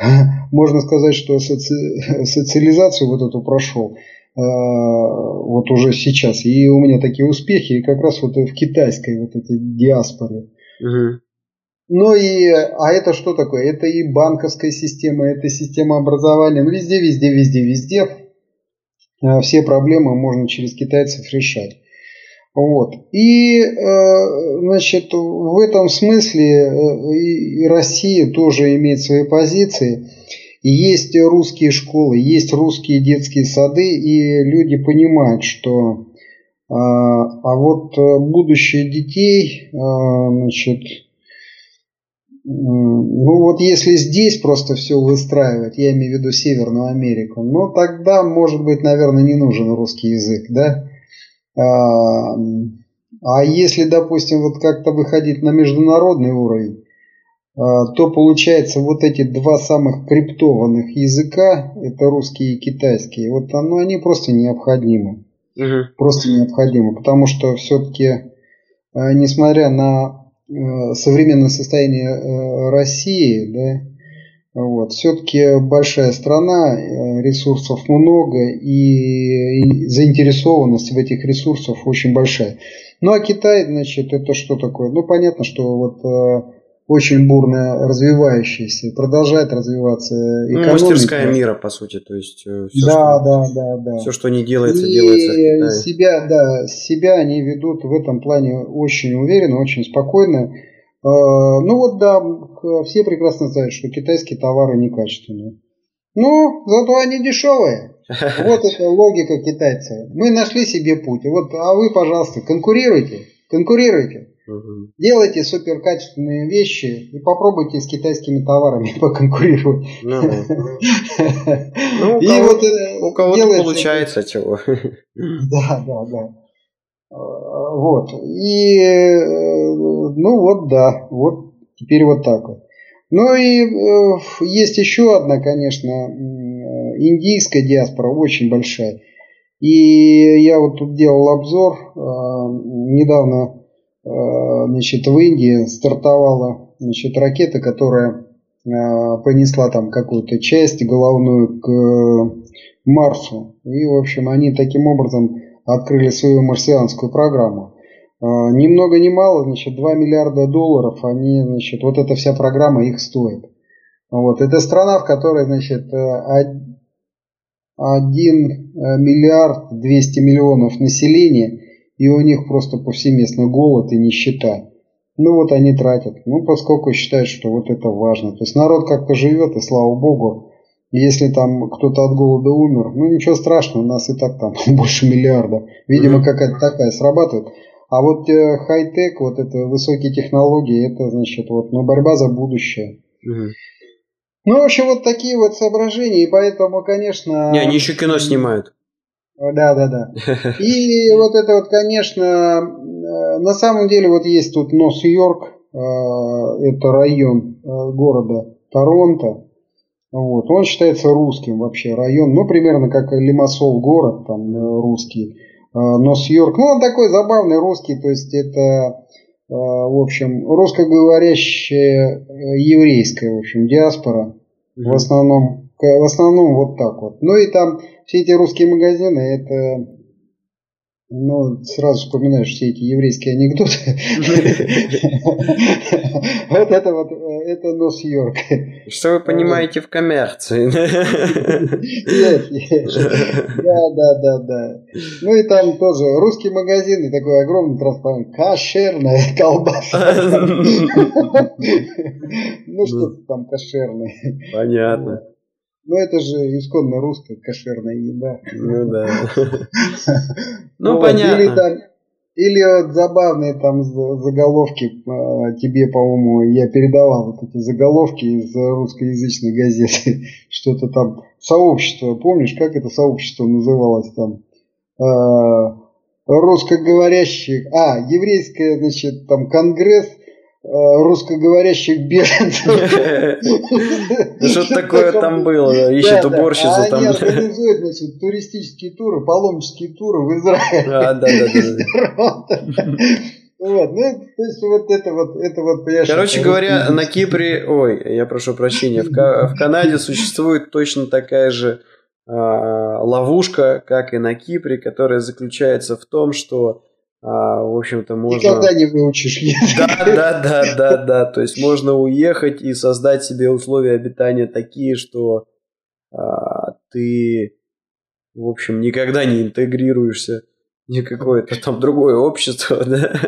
можно сказать, что соци... социализацию вот эту прошел. Э, вот уже сейчас. И у меня такие успехи, и как раз вот в китайской вот этой диаспоре. Угу. Ну и, а это что такое? Это и банковская система, это система образования. Ну везде, везде, везде, везде э, все проблемы можно через китайцев решать. Вот. И, э, значит, в этом смысле и Россия тоже имеет свои позиции. И есть русские школы, есть русские детские сады, и люди понимают, что а вот будущее детей, значит, ну вот если здесь просто все выстраивать, я имею в виду Северную Америку, ну тогда, может быть, наверное, не нужен русский язык, да? А, а если, допустим, вот как-то выходить на международный уровень, а, то получается вот эти два самых криптованных языка, это русский и китайский, вот ну, они просто необходимы. Угу. Просто необходимы, потому что все-таки, а, несмотря на Э, современное состояние э, России, да, вот, все-таки большая страна, э, ресурсов много и, и заинтересованность в этих ресурсах очень большая. Ну а Китай, значит, это что такое? Ну понятно, что вот очень бурно развивающаяся, продолжает развиваться экономика. Ну, мастерская мира, по сути, то есть э, все, да, что, да, да, да. все, что не делается, и делается в Китае. Себя, да, себя они ведут в этом плане очень уверенно, очень спокойно. Э, ну вот да, все прекрасно знают, что китайские товары некачественные. Но зато они дешевые. Вот это логика китайцев. Мы нашли себе путь. Вот, а вы, пожалуйста, конкурируйте. Конкурируйте. Угу. Делайте суперкачественные вещи и попробуйте с китайскими товарами поконкурировать. Ну, ну, и вот э, у кого-то получается чего. Да, да, да. А, вот. И э, ну вот да, вот теперь вот так вот. Ну и э, есть еще одна, конечно, индийская диаспора, очень большая. И я вот тут делал обзор недавно значит, в Индии стартовала значит, ракета, которая э, понесла там какую-то часть головную к Марсу. И, в общем, они таким образом открыли свою марсианскую программу. Э, ни много ни мало, значит, 2 миллиарда долларов, они, значит, вот эта вся программа их стоит. Вот. Это страна, в которой, значит, 1 миллиард 200 миллионов населения – и у них просто повсеместно голод и нищета. Ну вот они тратят. Ну, поскольку считают, что вот это важно. То есть народ как-то живет, и слава богу, если там кто-то от голода умер, ну ничего страшного, у нас и так там больше миллиарда. Видимо, какая-то такая срабатывает. А вот э, хай-тек, вот это высокие технологии, это значит вот, ну, борьба за будущее. Mm-hmm. Ну, в общем, вот такие вот соображения, и поэтому, конечно... Не, они еще кино снимают. Да, да, да. И вот это вот, конечно, э, на самом деле вот есть тут Нос-Йорк, э, это район э, города Торонто. Вот. Он считается русским вообще район, ну, примерно как Лимассол город, там русский. Нос-Йорк, ну, он такой забавный русский, то есть это, в общем, русскоговорящая еврейская, в общем, диаспора. В основном, в основном вот так вот. Ну и там все эти русские магазины, это ну, сразу вспоминаешь все эти еврейские анекдоты. Вот это вот, это нос Йорк. Что вы понимаете в коммерции? Да, да, да, да. Ну и там тоже русский магазин и такой огромный транспарант. Кошерная колбаса. Ну что там кошерное. Понятно. Ну, это же исконно русская кошерная еда. Ну, да. Ну, понятно. Или вот забавные там заголовки а, тебе, по-моему, я передавал вот эти заголовки из русскоязычной газеты. Что-то там сообщество, помнишь, как это сообщество называлось там? А, русскоговорящих, а, еврейское, значит, там конгресс русскоговорящих беженцев. Что-то такое там было, ищет уборщицу там. Они организуют, значит, туристические туры, паломнические туры в Израиль. А, да, да, да. Вот, ну, то есть вот это вот, это вот, Короче говоря, на Кипре, ой, я прошу прощения, в, в Канаде существует точно такая же э, ловушка, как и на Кипре, которая заключается в том, что А, в общем-то, можно... Никогда не выучишь. Да, да, да, да, да. То есть можно уехать и создать себе условия обитания такие, что а, ты, в общем, никогда не интегрируешься не какое-то там другое общество, да,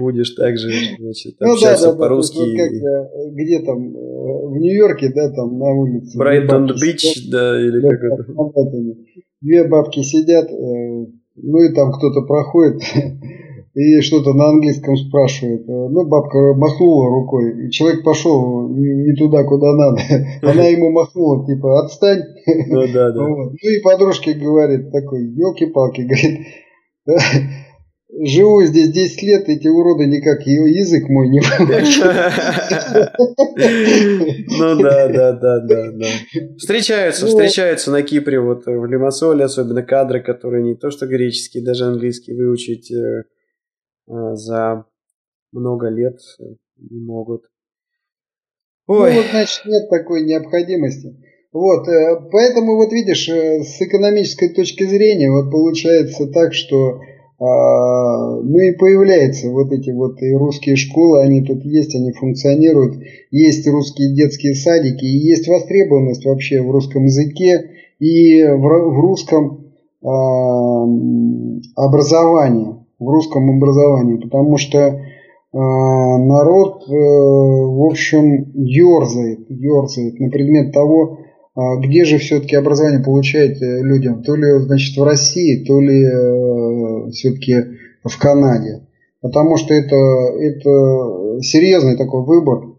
будешь также, значит, ну, общаться да, да, по-русски. Вот как, где там, э, в Нью-Йорке, да, там на улице. Брайтон-Бич, да, или да, как это. Две бабки сидят, э, ну и там кто-то проходит, и что-то на английском спрашивает. Ну, бабка махнула рукой, и человек пошел не туда, куда надо. Она ему махнула, типа, отстань. Ну, да, да. Вот. Ну и подружке говорит такой, елки-палки, говорит, Живу здесь 10 лет, эти уроды никак язык мой не Ну да, да, да, да, да. Встречаются, ну, встречаются на Кипре, вот в Лимассоле, особенно кадры, которые не то что греческий, даже английский выучить э, э, за много лет не могут. Ой. Ну вот, значит, нет такой необходимости. Вот, э, поэтому вот видишь, э, с экономической точки зрения вот получается так, что а, ну и появляются вот эти вот и русские школы, они тут есть, они функционируют, есть русские детские садики, и есть востребованность вообще в русском языке и в, в русском э, образовании, в русском образовании, потому что э, народ, э, в общем, ерзает, ерзает на предмет того, а где же все-таки образование получают э, людям? То ли, значит, в России, то ли э, все-таки в Канаде. Потому что это, это серьезный такой выбор.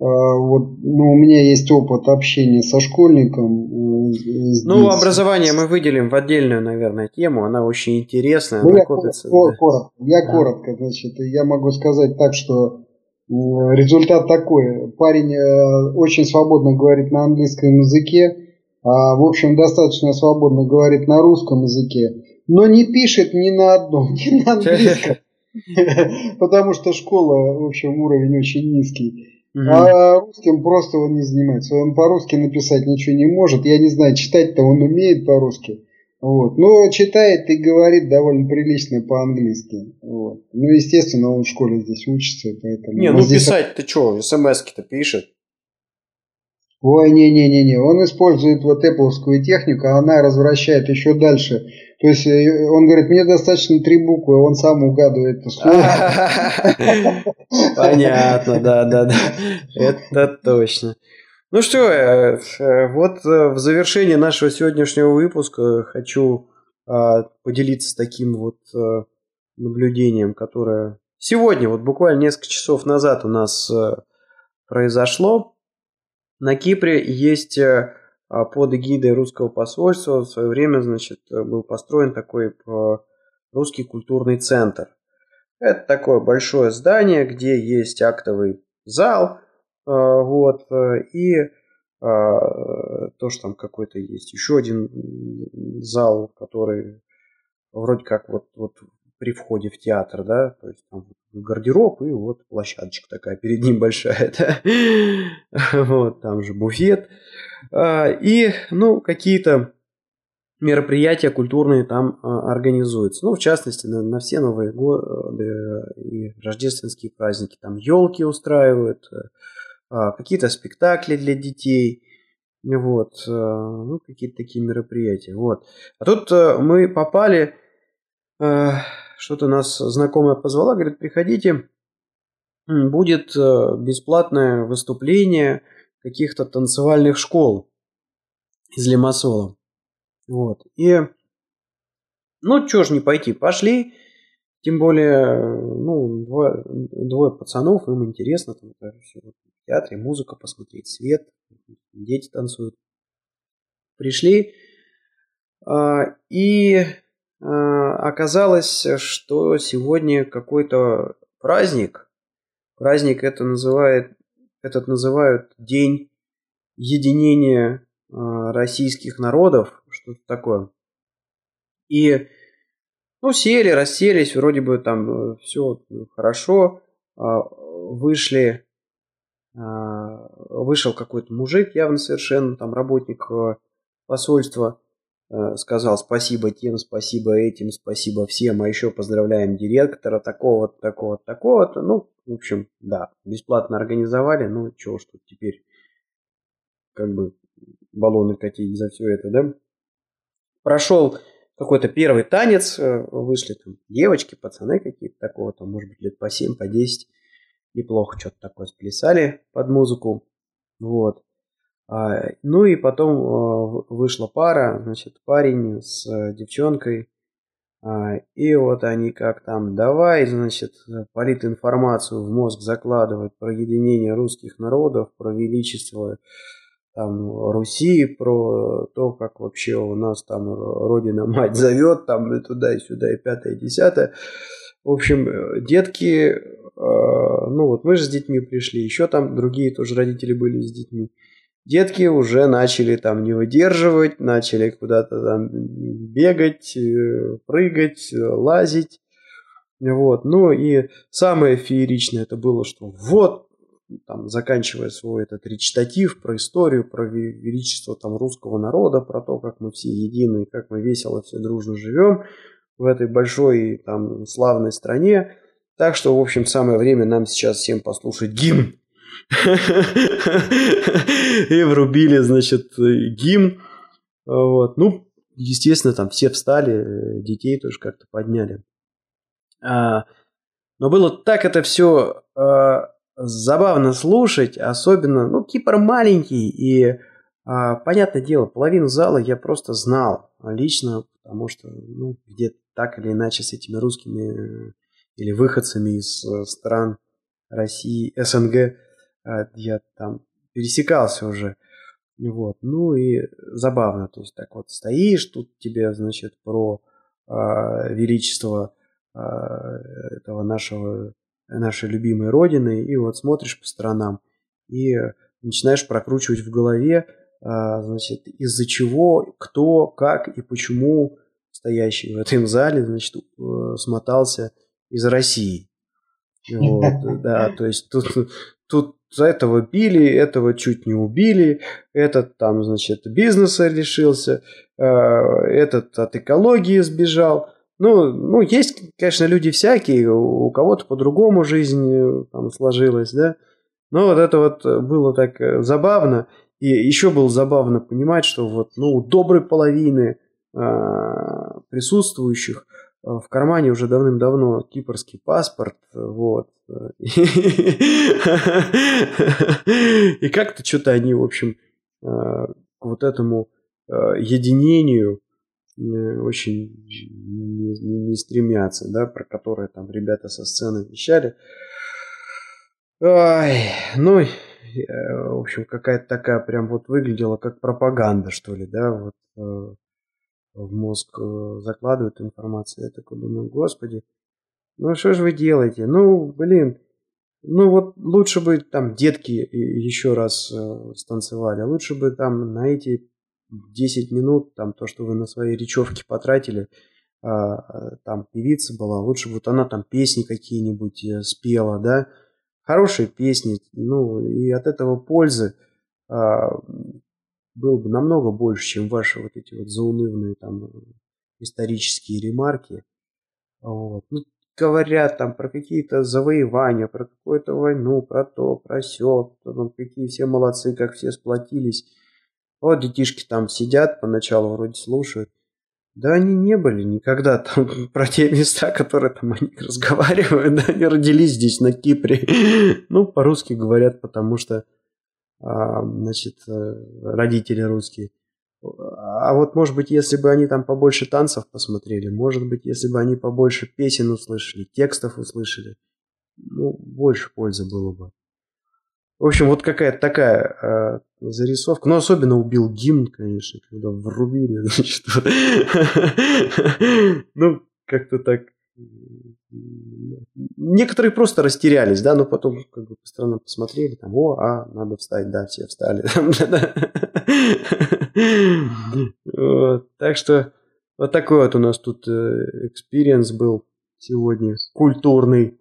А, вот, ну, у меня есть опыт общения со школьником. Э, здесь. Ну, образование мы выделим в отдельную, наверное, тему. Она очень интересная. Ну, я, копится, коротко, да. коротко, я да. коротко, значит, я могу сказать так, что Результат такой. Парень э, очень свободно говорит на английском языке, а, в общем, достаточно свободно говорит на русском языке, но не пишет ни на одном, ни на английском. Потому что школа, в общем, уровень очень низкий. А русским просто он не занимается. Он по-русски написать ничего не может. Я не знаю, читать-то он умеет по-русски. Вот. Но читает и говорит довольно прилично по-английски. Вот. Ну, естественно, он в школе здесь учится, поэтому... Не, ну здесь... писать ты что, смс-ки-то пишет? Ой, не-не-не-не, он использует вот Apple технику, а она развращает еще дальше. То есть э, он говорит, мне достаточно три буквы, он сам угадывает слово. Понятно, да-да-да, это точно. Ну что, э, э, вот в завершении нашего сегодняшнего выпуска хочу а, поделиться таким вот наблюдением, которое сегодня, вот буквально несколько часов назад у нас произошло. На Кипре есть под эгидой русского посольства в свое время, значит, был построен такой русский культурный центр. Это такое большое здание, где есть актовый зал, а, вот, э, и а, то, что там какой-то есть еще один зал, который вроде как вот, вот при входе в театр, да, то есть там гардероб и вот площадочка такая перед ним большая, да? вот, там же буфет, а, и, ну, какие-то мероприятия культурные там организуются. Ну, в частности, на, на все Новые годы и рождественские праздники. Там елки устраивают, э, а, какие-то спектакли для детей, вот, э, ну, какие-то такие мероприятия, вот. А тут э, мы попали, э, что-то нас знакомая позвала, говорит, приходите, будет бесплатное выступление каких-то танцевальных школ из Лимассола. Вот. И, ну, чё ж не пойти, пошли, тем более, ну, двое, двое пацанов, им интересно, там, все, в театре, музыка посмотреть, свет, дети танцуют. Пришли, а, и оказалось, что сегодня какой-то праздник. Праздник это называет, этот называют День единения а, российских народов, что-то такое. И ну, сели, расселись, вроде бы там э, все хорошо, вышли а, вышел какой-то мужик, явно совершенно там работник э, посольства, э, сказал спасибо тем, спасибо этим, спасибо всем, а еще поздравляем директора такого-то, такого-то, такого-то. Ну, в общем, да, бесплатно организовали, ну, чего тут теперь как бы баллоны катить за все это, да? Прошел какой-то первый танец, э, вышли там девочки, пацаны какие-то такого, там, может быть, лет по 7, по 10. Неплохо что-то такое сплясали под музыку. Вот. А, ну и потом э, вышла пара, значит, парень с девчонкой. А, и вот они как там, давай, значит, политинформацию в мозг закладывать про единение русских народов, про величество там Руси, про то, как вообще у нас там Родина мать зовет, там и туда, и сюда, и пятое, и десятое. В общем, э, детки, э, ну вот мы же с детьми пришли, еще там другие тоже родители были с детьми. Детки уже начали там не выдерживать, начали куда-то там бегать, э, прыгать, лазить. Вот. Ну и самое фееричное это было, что вот там, заканчивая свой этот речитатив про историю, про величество там, русского народа, про то, как мы все едины, как мы весело все дружно живем в этой большой там славной стране. Так что, в общем, самое время нам сейчас всем послушать гимн. И врубили, значит, гимн. Вот. Ну, естественно, там все встали, детей тоже как-то подняли. А, но было так это все а, забавно слушать, особенно, ну, Кипр маленький, и, а, понятное дело, половину зала я просто знал лично, потому что, ну, где так или иначе с этими русскими э, или выходцами из э, стран России, СНГ, я там пересекался уже. Вот. Ну и забавно, то есть так вот стоишь, тут тебе, значит, про э, величество э, этого нашего нашей любимой родины, и вот смотришь по сторонам и начинаешь прокручивать в голове, а, значит, из-за чего, кто, как и почему стоящий в этом зале, значит, э, смотался из России. Вот, да, то есть тут, тут за этого били, этого чуть не убили, этот там, значит, бизнеса лишился, э, этот от экологии сбежал. Ну, ну, есть, конечно, люди всякие, у кого-то по-другому жизнь э, там сложилась, да. Но вот это вот было так э, забавно. И еще было забавно понимать, что вот, ну, у доброй половины присутствующих в кармане уже давным-давно кипрский паспорт, вот. И как-то что-то они, в общем, к вот этому единению очень не, стремятся, да, про которые там ребята со сцены вещали. Ой, ну, э, в общем, какая-то такая прям вот выглядела как пропаганда, что ли, да, вот э, в мозг э, закладывают информацию. Я такой думаю, господи, ну что же вы делаете? Ну, блин, ну вот лучше бы там детки еще раз станцевали, лучше бы там на эти 10 минут, там, то, что вы на своей речевке потратили, а, там певица была, лучше вот она там песни какие-нибудь э, спела, да, хорошие песни, ну, и от этого пользы а, было бы намного больше, чем ваши вот эти вот заунывные там исторические ремарки. Вот. Ну, говорят там про какие-то завоевания, про какую-то войну, про то, про все, там, какие все молодцы, как все сплотились. Вот детишки там сидят, поначалу вроде слушают. Да они не были никогда там про те места, которые там они разговаривают. Да, они родились здесь, на Кипре. Ну, по-русски говорят, потому что, значит, э, родители русские. А вот, может быть, если бы они там побольше танцев посмотрели, может быть, если бы они побольше песен услышали, текстов услышали, ну, больше пользы было бы. В общем, вот какая-то такая э, зарисовка. Ну, особенно убил гимн, конечно, когда врубили. Ну, как-то так. Некоторые просто растерялись, да, но потом как бы по сторонам посмотрели, там, о, а, надо встать, да, все встали. Так что вот такой вот у нас тут experience был сегодня, культурный.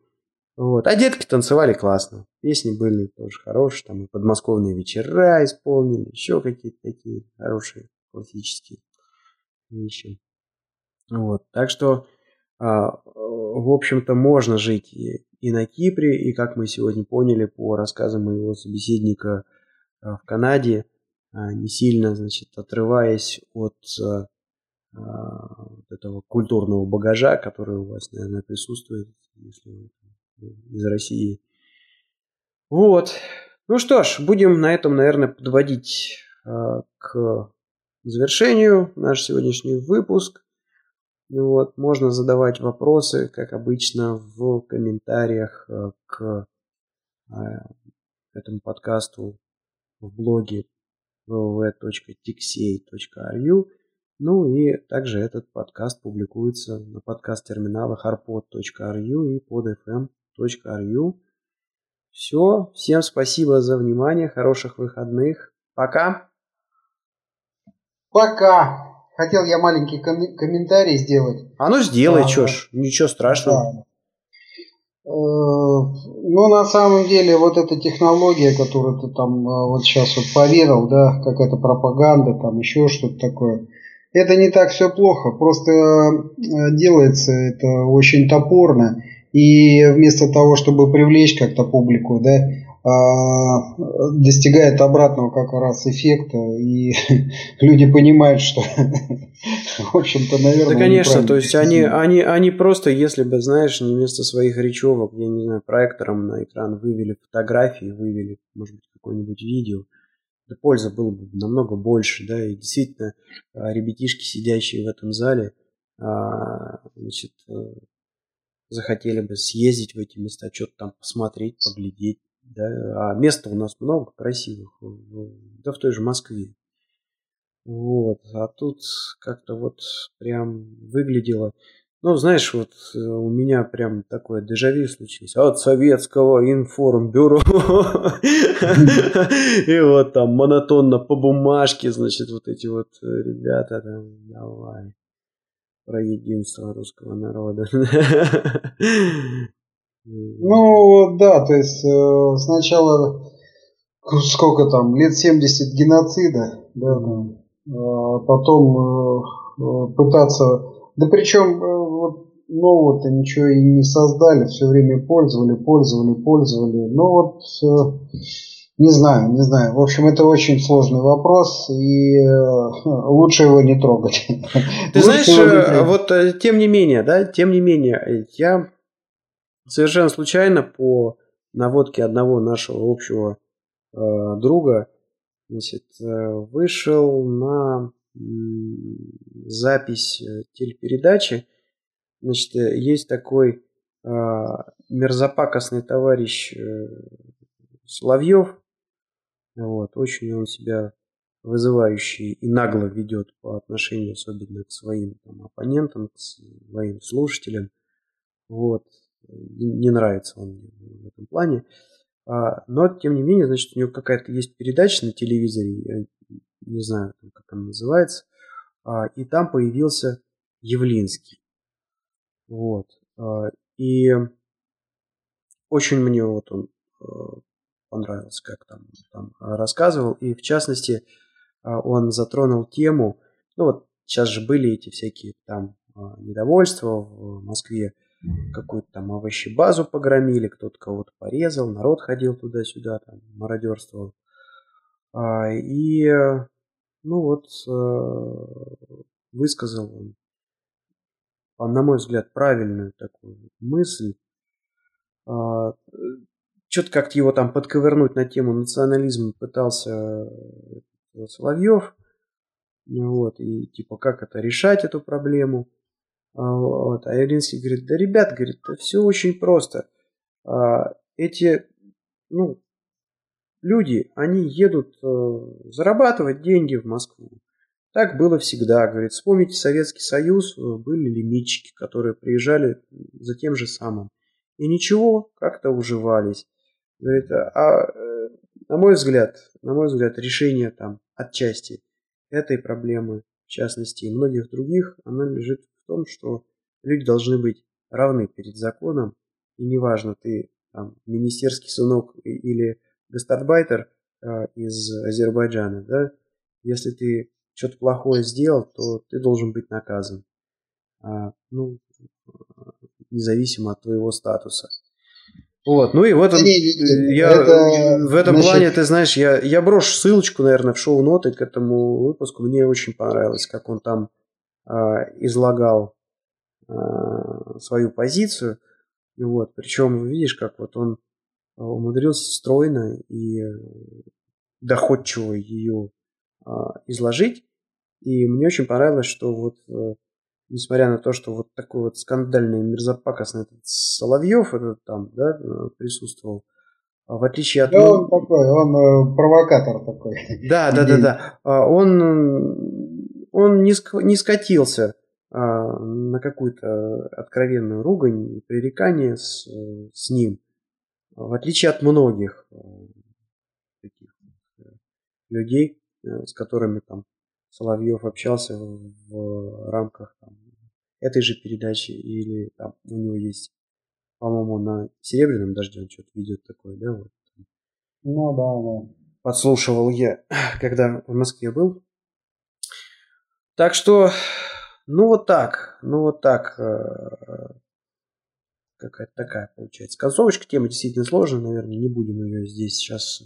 Вот. А детки танцевали классно. Песни были тоже хорошие. Там и подмосковные вечера исполнили. Еще какие-то такие хорошие, классические. ищем. Вот. Так что, в общем-то, можно жить и, на Кипре, и, как мы сегодня поняли по рассказам моего собеседника а, в Канаде, а, не сильно, значит, отрываясь от этого культурного багажа, который у вас, наверное, присутствует, если вы из России. Вот. Ну что ж, будем на этом, наверное, подводить к завершению наш сегодняшний выпуск. Вот, можно задавать вопросы, как обычно, в комментариях э, к э, этому подкасту в блоге www.tixey.ru. Ну и также этот подкаст публикуется на подкаст-терминалах arpod.ru и podfm.ru. Все, всем спасибо за внимание, хороших выходных. Пока! Пока. Хотел я маленький ком- комментарий сделать. А ну сделай, а, чё ж, ничего страшного. Да. Э, ну, на самом деле, вот эта технология, которую ты там э, вот сейчас вот поведал, да, какая-то пропаганда, там еще что-то такое, это не так все плохо, просто э, делается это очень топорно, и вместо того, чтобы привлечь как-то публику, да, достигает обратного как раз эффекта, и люди понимают, что, в общем-то, наверное... Да, конечно, то есть они, они, они просто, если бы, знаешь, не вместо своих речевок, я не знаю, проектором на экран вывели фотографии, вывели, может быть, какое-нибудь видео, да польза было бы намного больше, да, и действительно а, ребятишки, сидящие в этом зале, а, значит, э, захотели бы съездить в эти места, что-то там посмотреть, поглядеть, да, а места у нас много красивых, да в той же Москве. Вот, а тут как-то вот прям выглядело, ну, знаешь, вот э, у меня прям такое дежавю случилось от советского информбюро. И вот там монотонно по бумажке, значит, вот эти вот э, ребята там, давай, про единство русского народа. Ну, да, то есть э, сначала сколько там, лет 70 геноцида, да, там, а потом э, э, пытаться, да причем вот нового-то ничего и не создали, все время пользовали, пользовали, пользовали, ну вот не знаю, не знаю. В общем, это очень сложный вопрос, и лучше его не трогать. Ты знаешь, вот тем не менее, да, тем не менее, я Совершенно случайно по наводке одного нашего общего э, друга значит, э, вышел на запись э, телепередачи. Значит, э, есть такой э, мерзопакостный товарищ э, Соловьев. Вот, очень он себя вызывающий и нагло ведет по отношению особенно к своим там, оппонентам, к своим слушателям. Вот не нравится он в этом плане. А, но, тем не менее, значит, у него какая-то есть передача на телевизоре, я не знаю, как она называется, а, и там появился Явлинский. Вот. А, и очень мне вот он понравился, как там, там рассказывал. И в частности, он затронул тему, ну вот сейчас же были эти всякие там недовольства в Москве какую-то там овощебазу погромили, кто-то кого-то порезал, народ ходил туда-сюда, там, мародерствовал. А, и, ну вот, э, высказал он, на мой взгляд, правильную такую мысль. А, Что-то как-то его там подковырнуть на тему национализма пытался э, Соловьев. Вот, и типа, как это решать эту проблему. А, вот. А Явлинский говорит, да, ребят, говорит, да все очень просто. А, эти, ну, люди, они едут э, зарабатывать деньги в Москву. Так было всегда, говорит. Вспомните Советский Союз, э, были лимитчики, которые приезжали за тем же самым. И ничего, как-то уживались. Говорит, а, э, на мой взгляд, на мой взгляд, решение там отчасти этой проблемы, в частности, и многих других, оно лежит том, что люди должны быть равны перед законом, и неважно, ты там, министерский сынок или гастарбайтер э, из Азербайджана, да, если ты что-то плохое сделал, то ты должен быть наказан. А, ну, независимо от твоего статуса. Вот, ну и в этом, я, это, в этом значит... плане, ты знаешь, я, я брошу ссылочку, наверное, в шоу-ноты к этому выпуску. Мне очень понравилось, как он там э, излагал э, свою позицию. Вот, причем, видишь, как вот он умудрился стройно и доходчиво ее изложить. И мне очень понравилось, что вот э, несмотря на то, что вот такой вот скандальный мерзопакостный этот Соловьев этот там, да, присутствовал, а в отличие от... Да, он такой, он э, провокатор такой. Да, да, да, да. А он, он не, не скатился а, на какую-то откровенную ругань и пререкание с, с ним, в отличие от многих э, таких людей, с которыми там Соловьев общался в рамках там, этой же передачи или там у него есть, по-моему, на Серебряном дожде он что-то ведет такое, да, вот. Ну да, да. Подслушивал я, когда в Москве был. Так что, ну вот так, ну вот так, э, какая-то такая получается. Концовочка тема действительно сложная, наверное, не будем ее здесь сейчас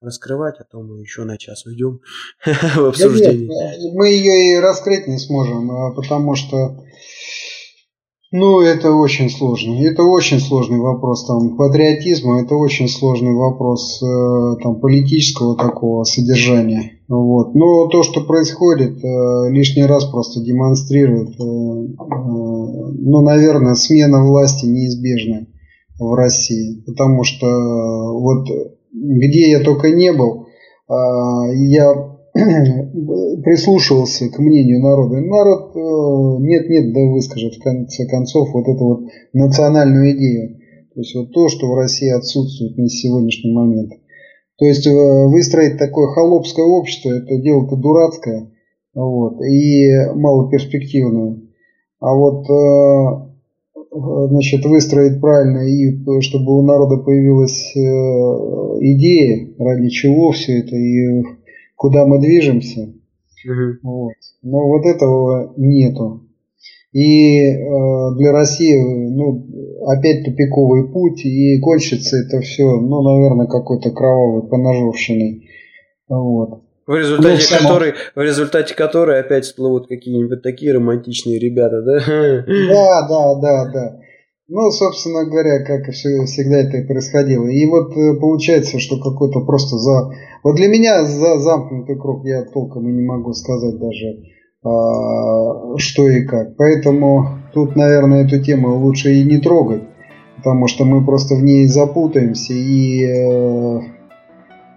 раскрывать, а то мы еще на час уйдем в обсуждение. нет, мы ее и раскрыть не сможем, а потому что ну, это очень сложно. Это очень сложный вопрос там патриотизма, это очень сложный вопрос э, там политического такого содержания. Вот. Но то, что происходит, э, лишний раз просто демонстрирует, э, ну, наверное, смена власти неизбежна в России. Потому что вот где я только не был, я прислушивался к мнению народа. Народ э, нет-нет, да выскажет в конце концов вот эту вот национальную идею. То есть вот то, что в России отсутствует на сегодняшний момент. То есть э, выстроить такое холопское общество, это дело-то дурацкое вот, и малоперспективное. А вот э, значит, выстроить правильно и чтобы у народа появилась идея, ради чего все это и куда мы движемся. Угу. Вот. Но вот этого нету. И э, для России, ну, опять тупиковый путь, и кончится это все, ну, наверное, какой-то кровавой поножовщиной. Вот. В результате, ну, которой, в результате которой опять всплывут какие-нибудь такие романтичные ребята, да? Да, да, да, да. Ну, собственно говоря, как все, всегда это и происходило. И вот э, получается, что какой-то просто за... Вот для меня за замкнутый круг я толком и не могу сказать даже, а, что и как. Поэтому тут, наверное, эту тему лучше и не трогать, потому что мы просто в ней запутаемся и э,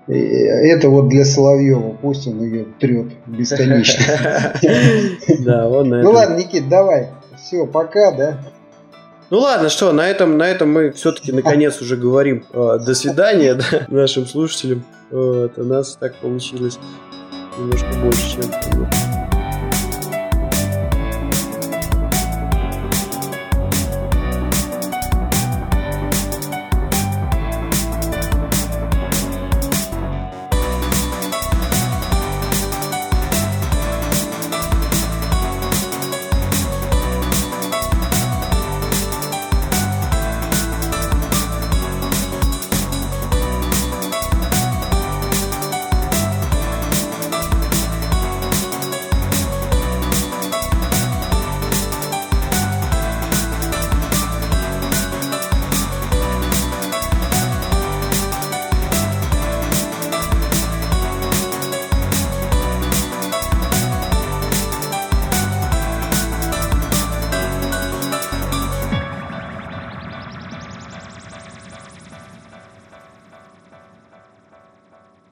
это вот для Соловьева, пусть он ее трет бесконечно. Да, он Ну ладно, Никит, давай. Все, пока, да? Ну ладно, что, на этом, на этом мы все-таки наконец уже говорим э, до свидания да, нашим слушателям. Вот, у нас так получилось немножко больше, чем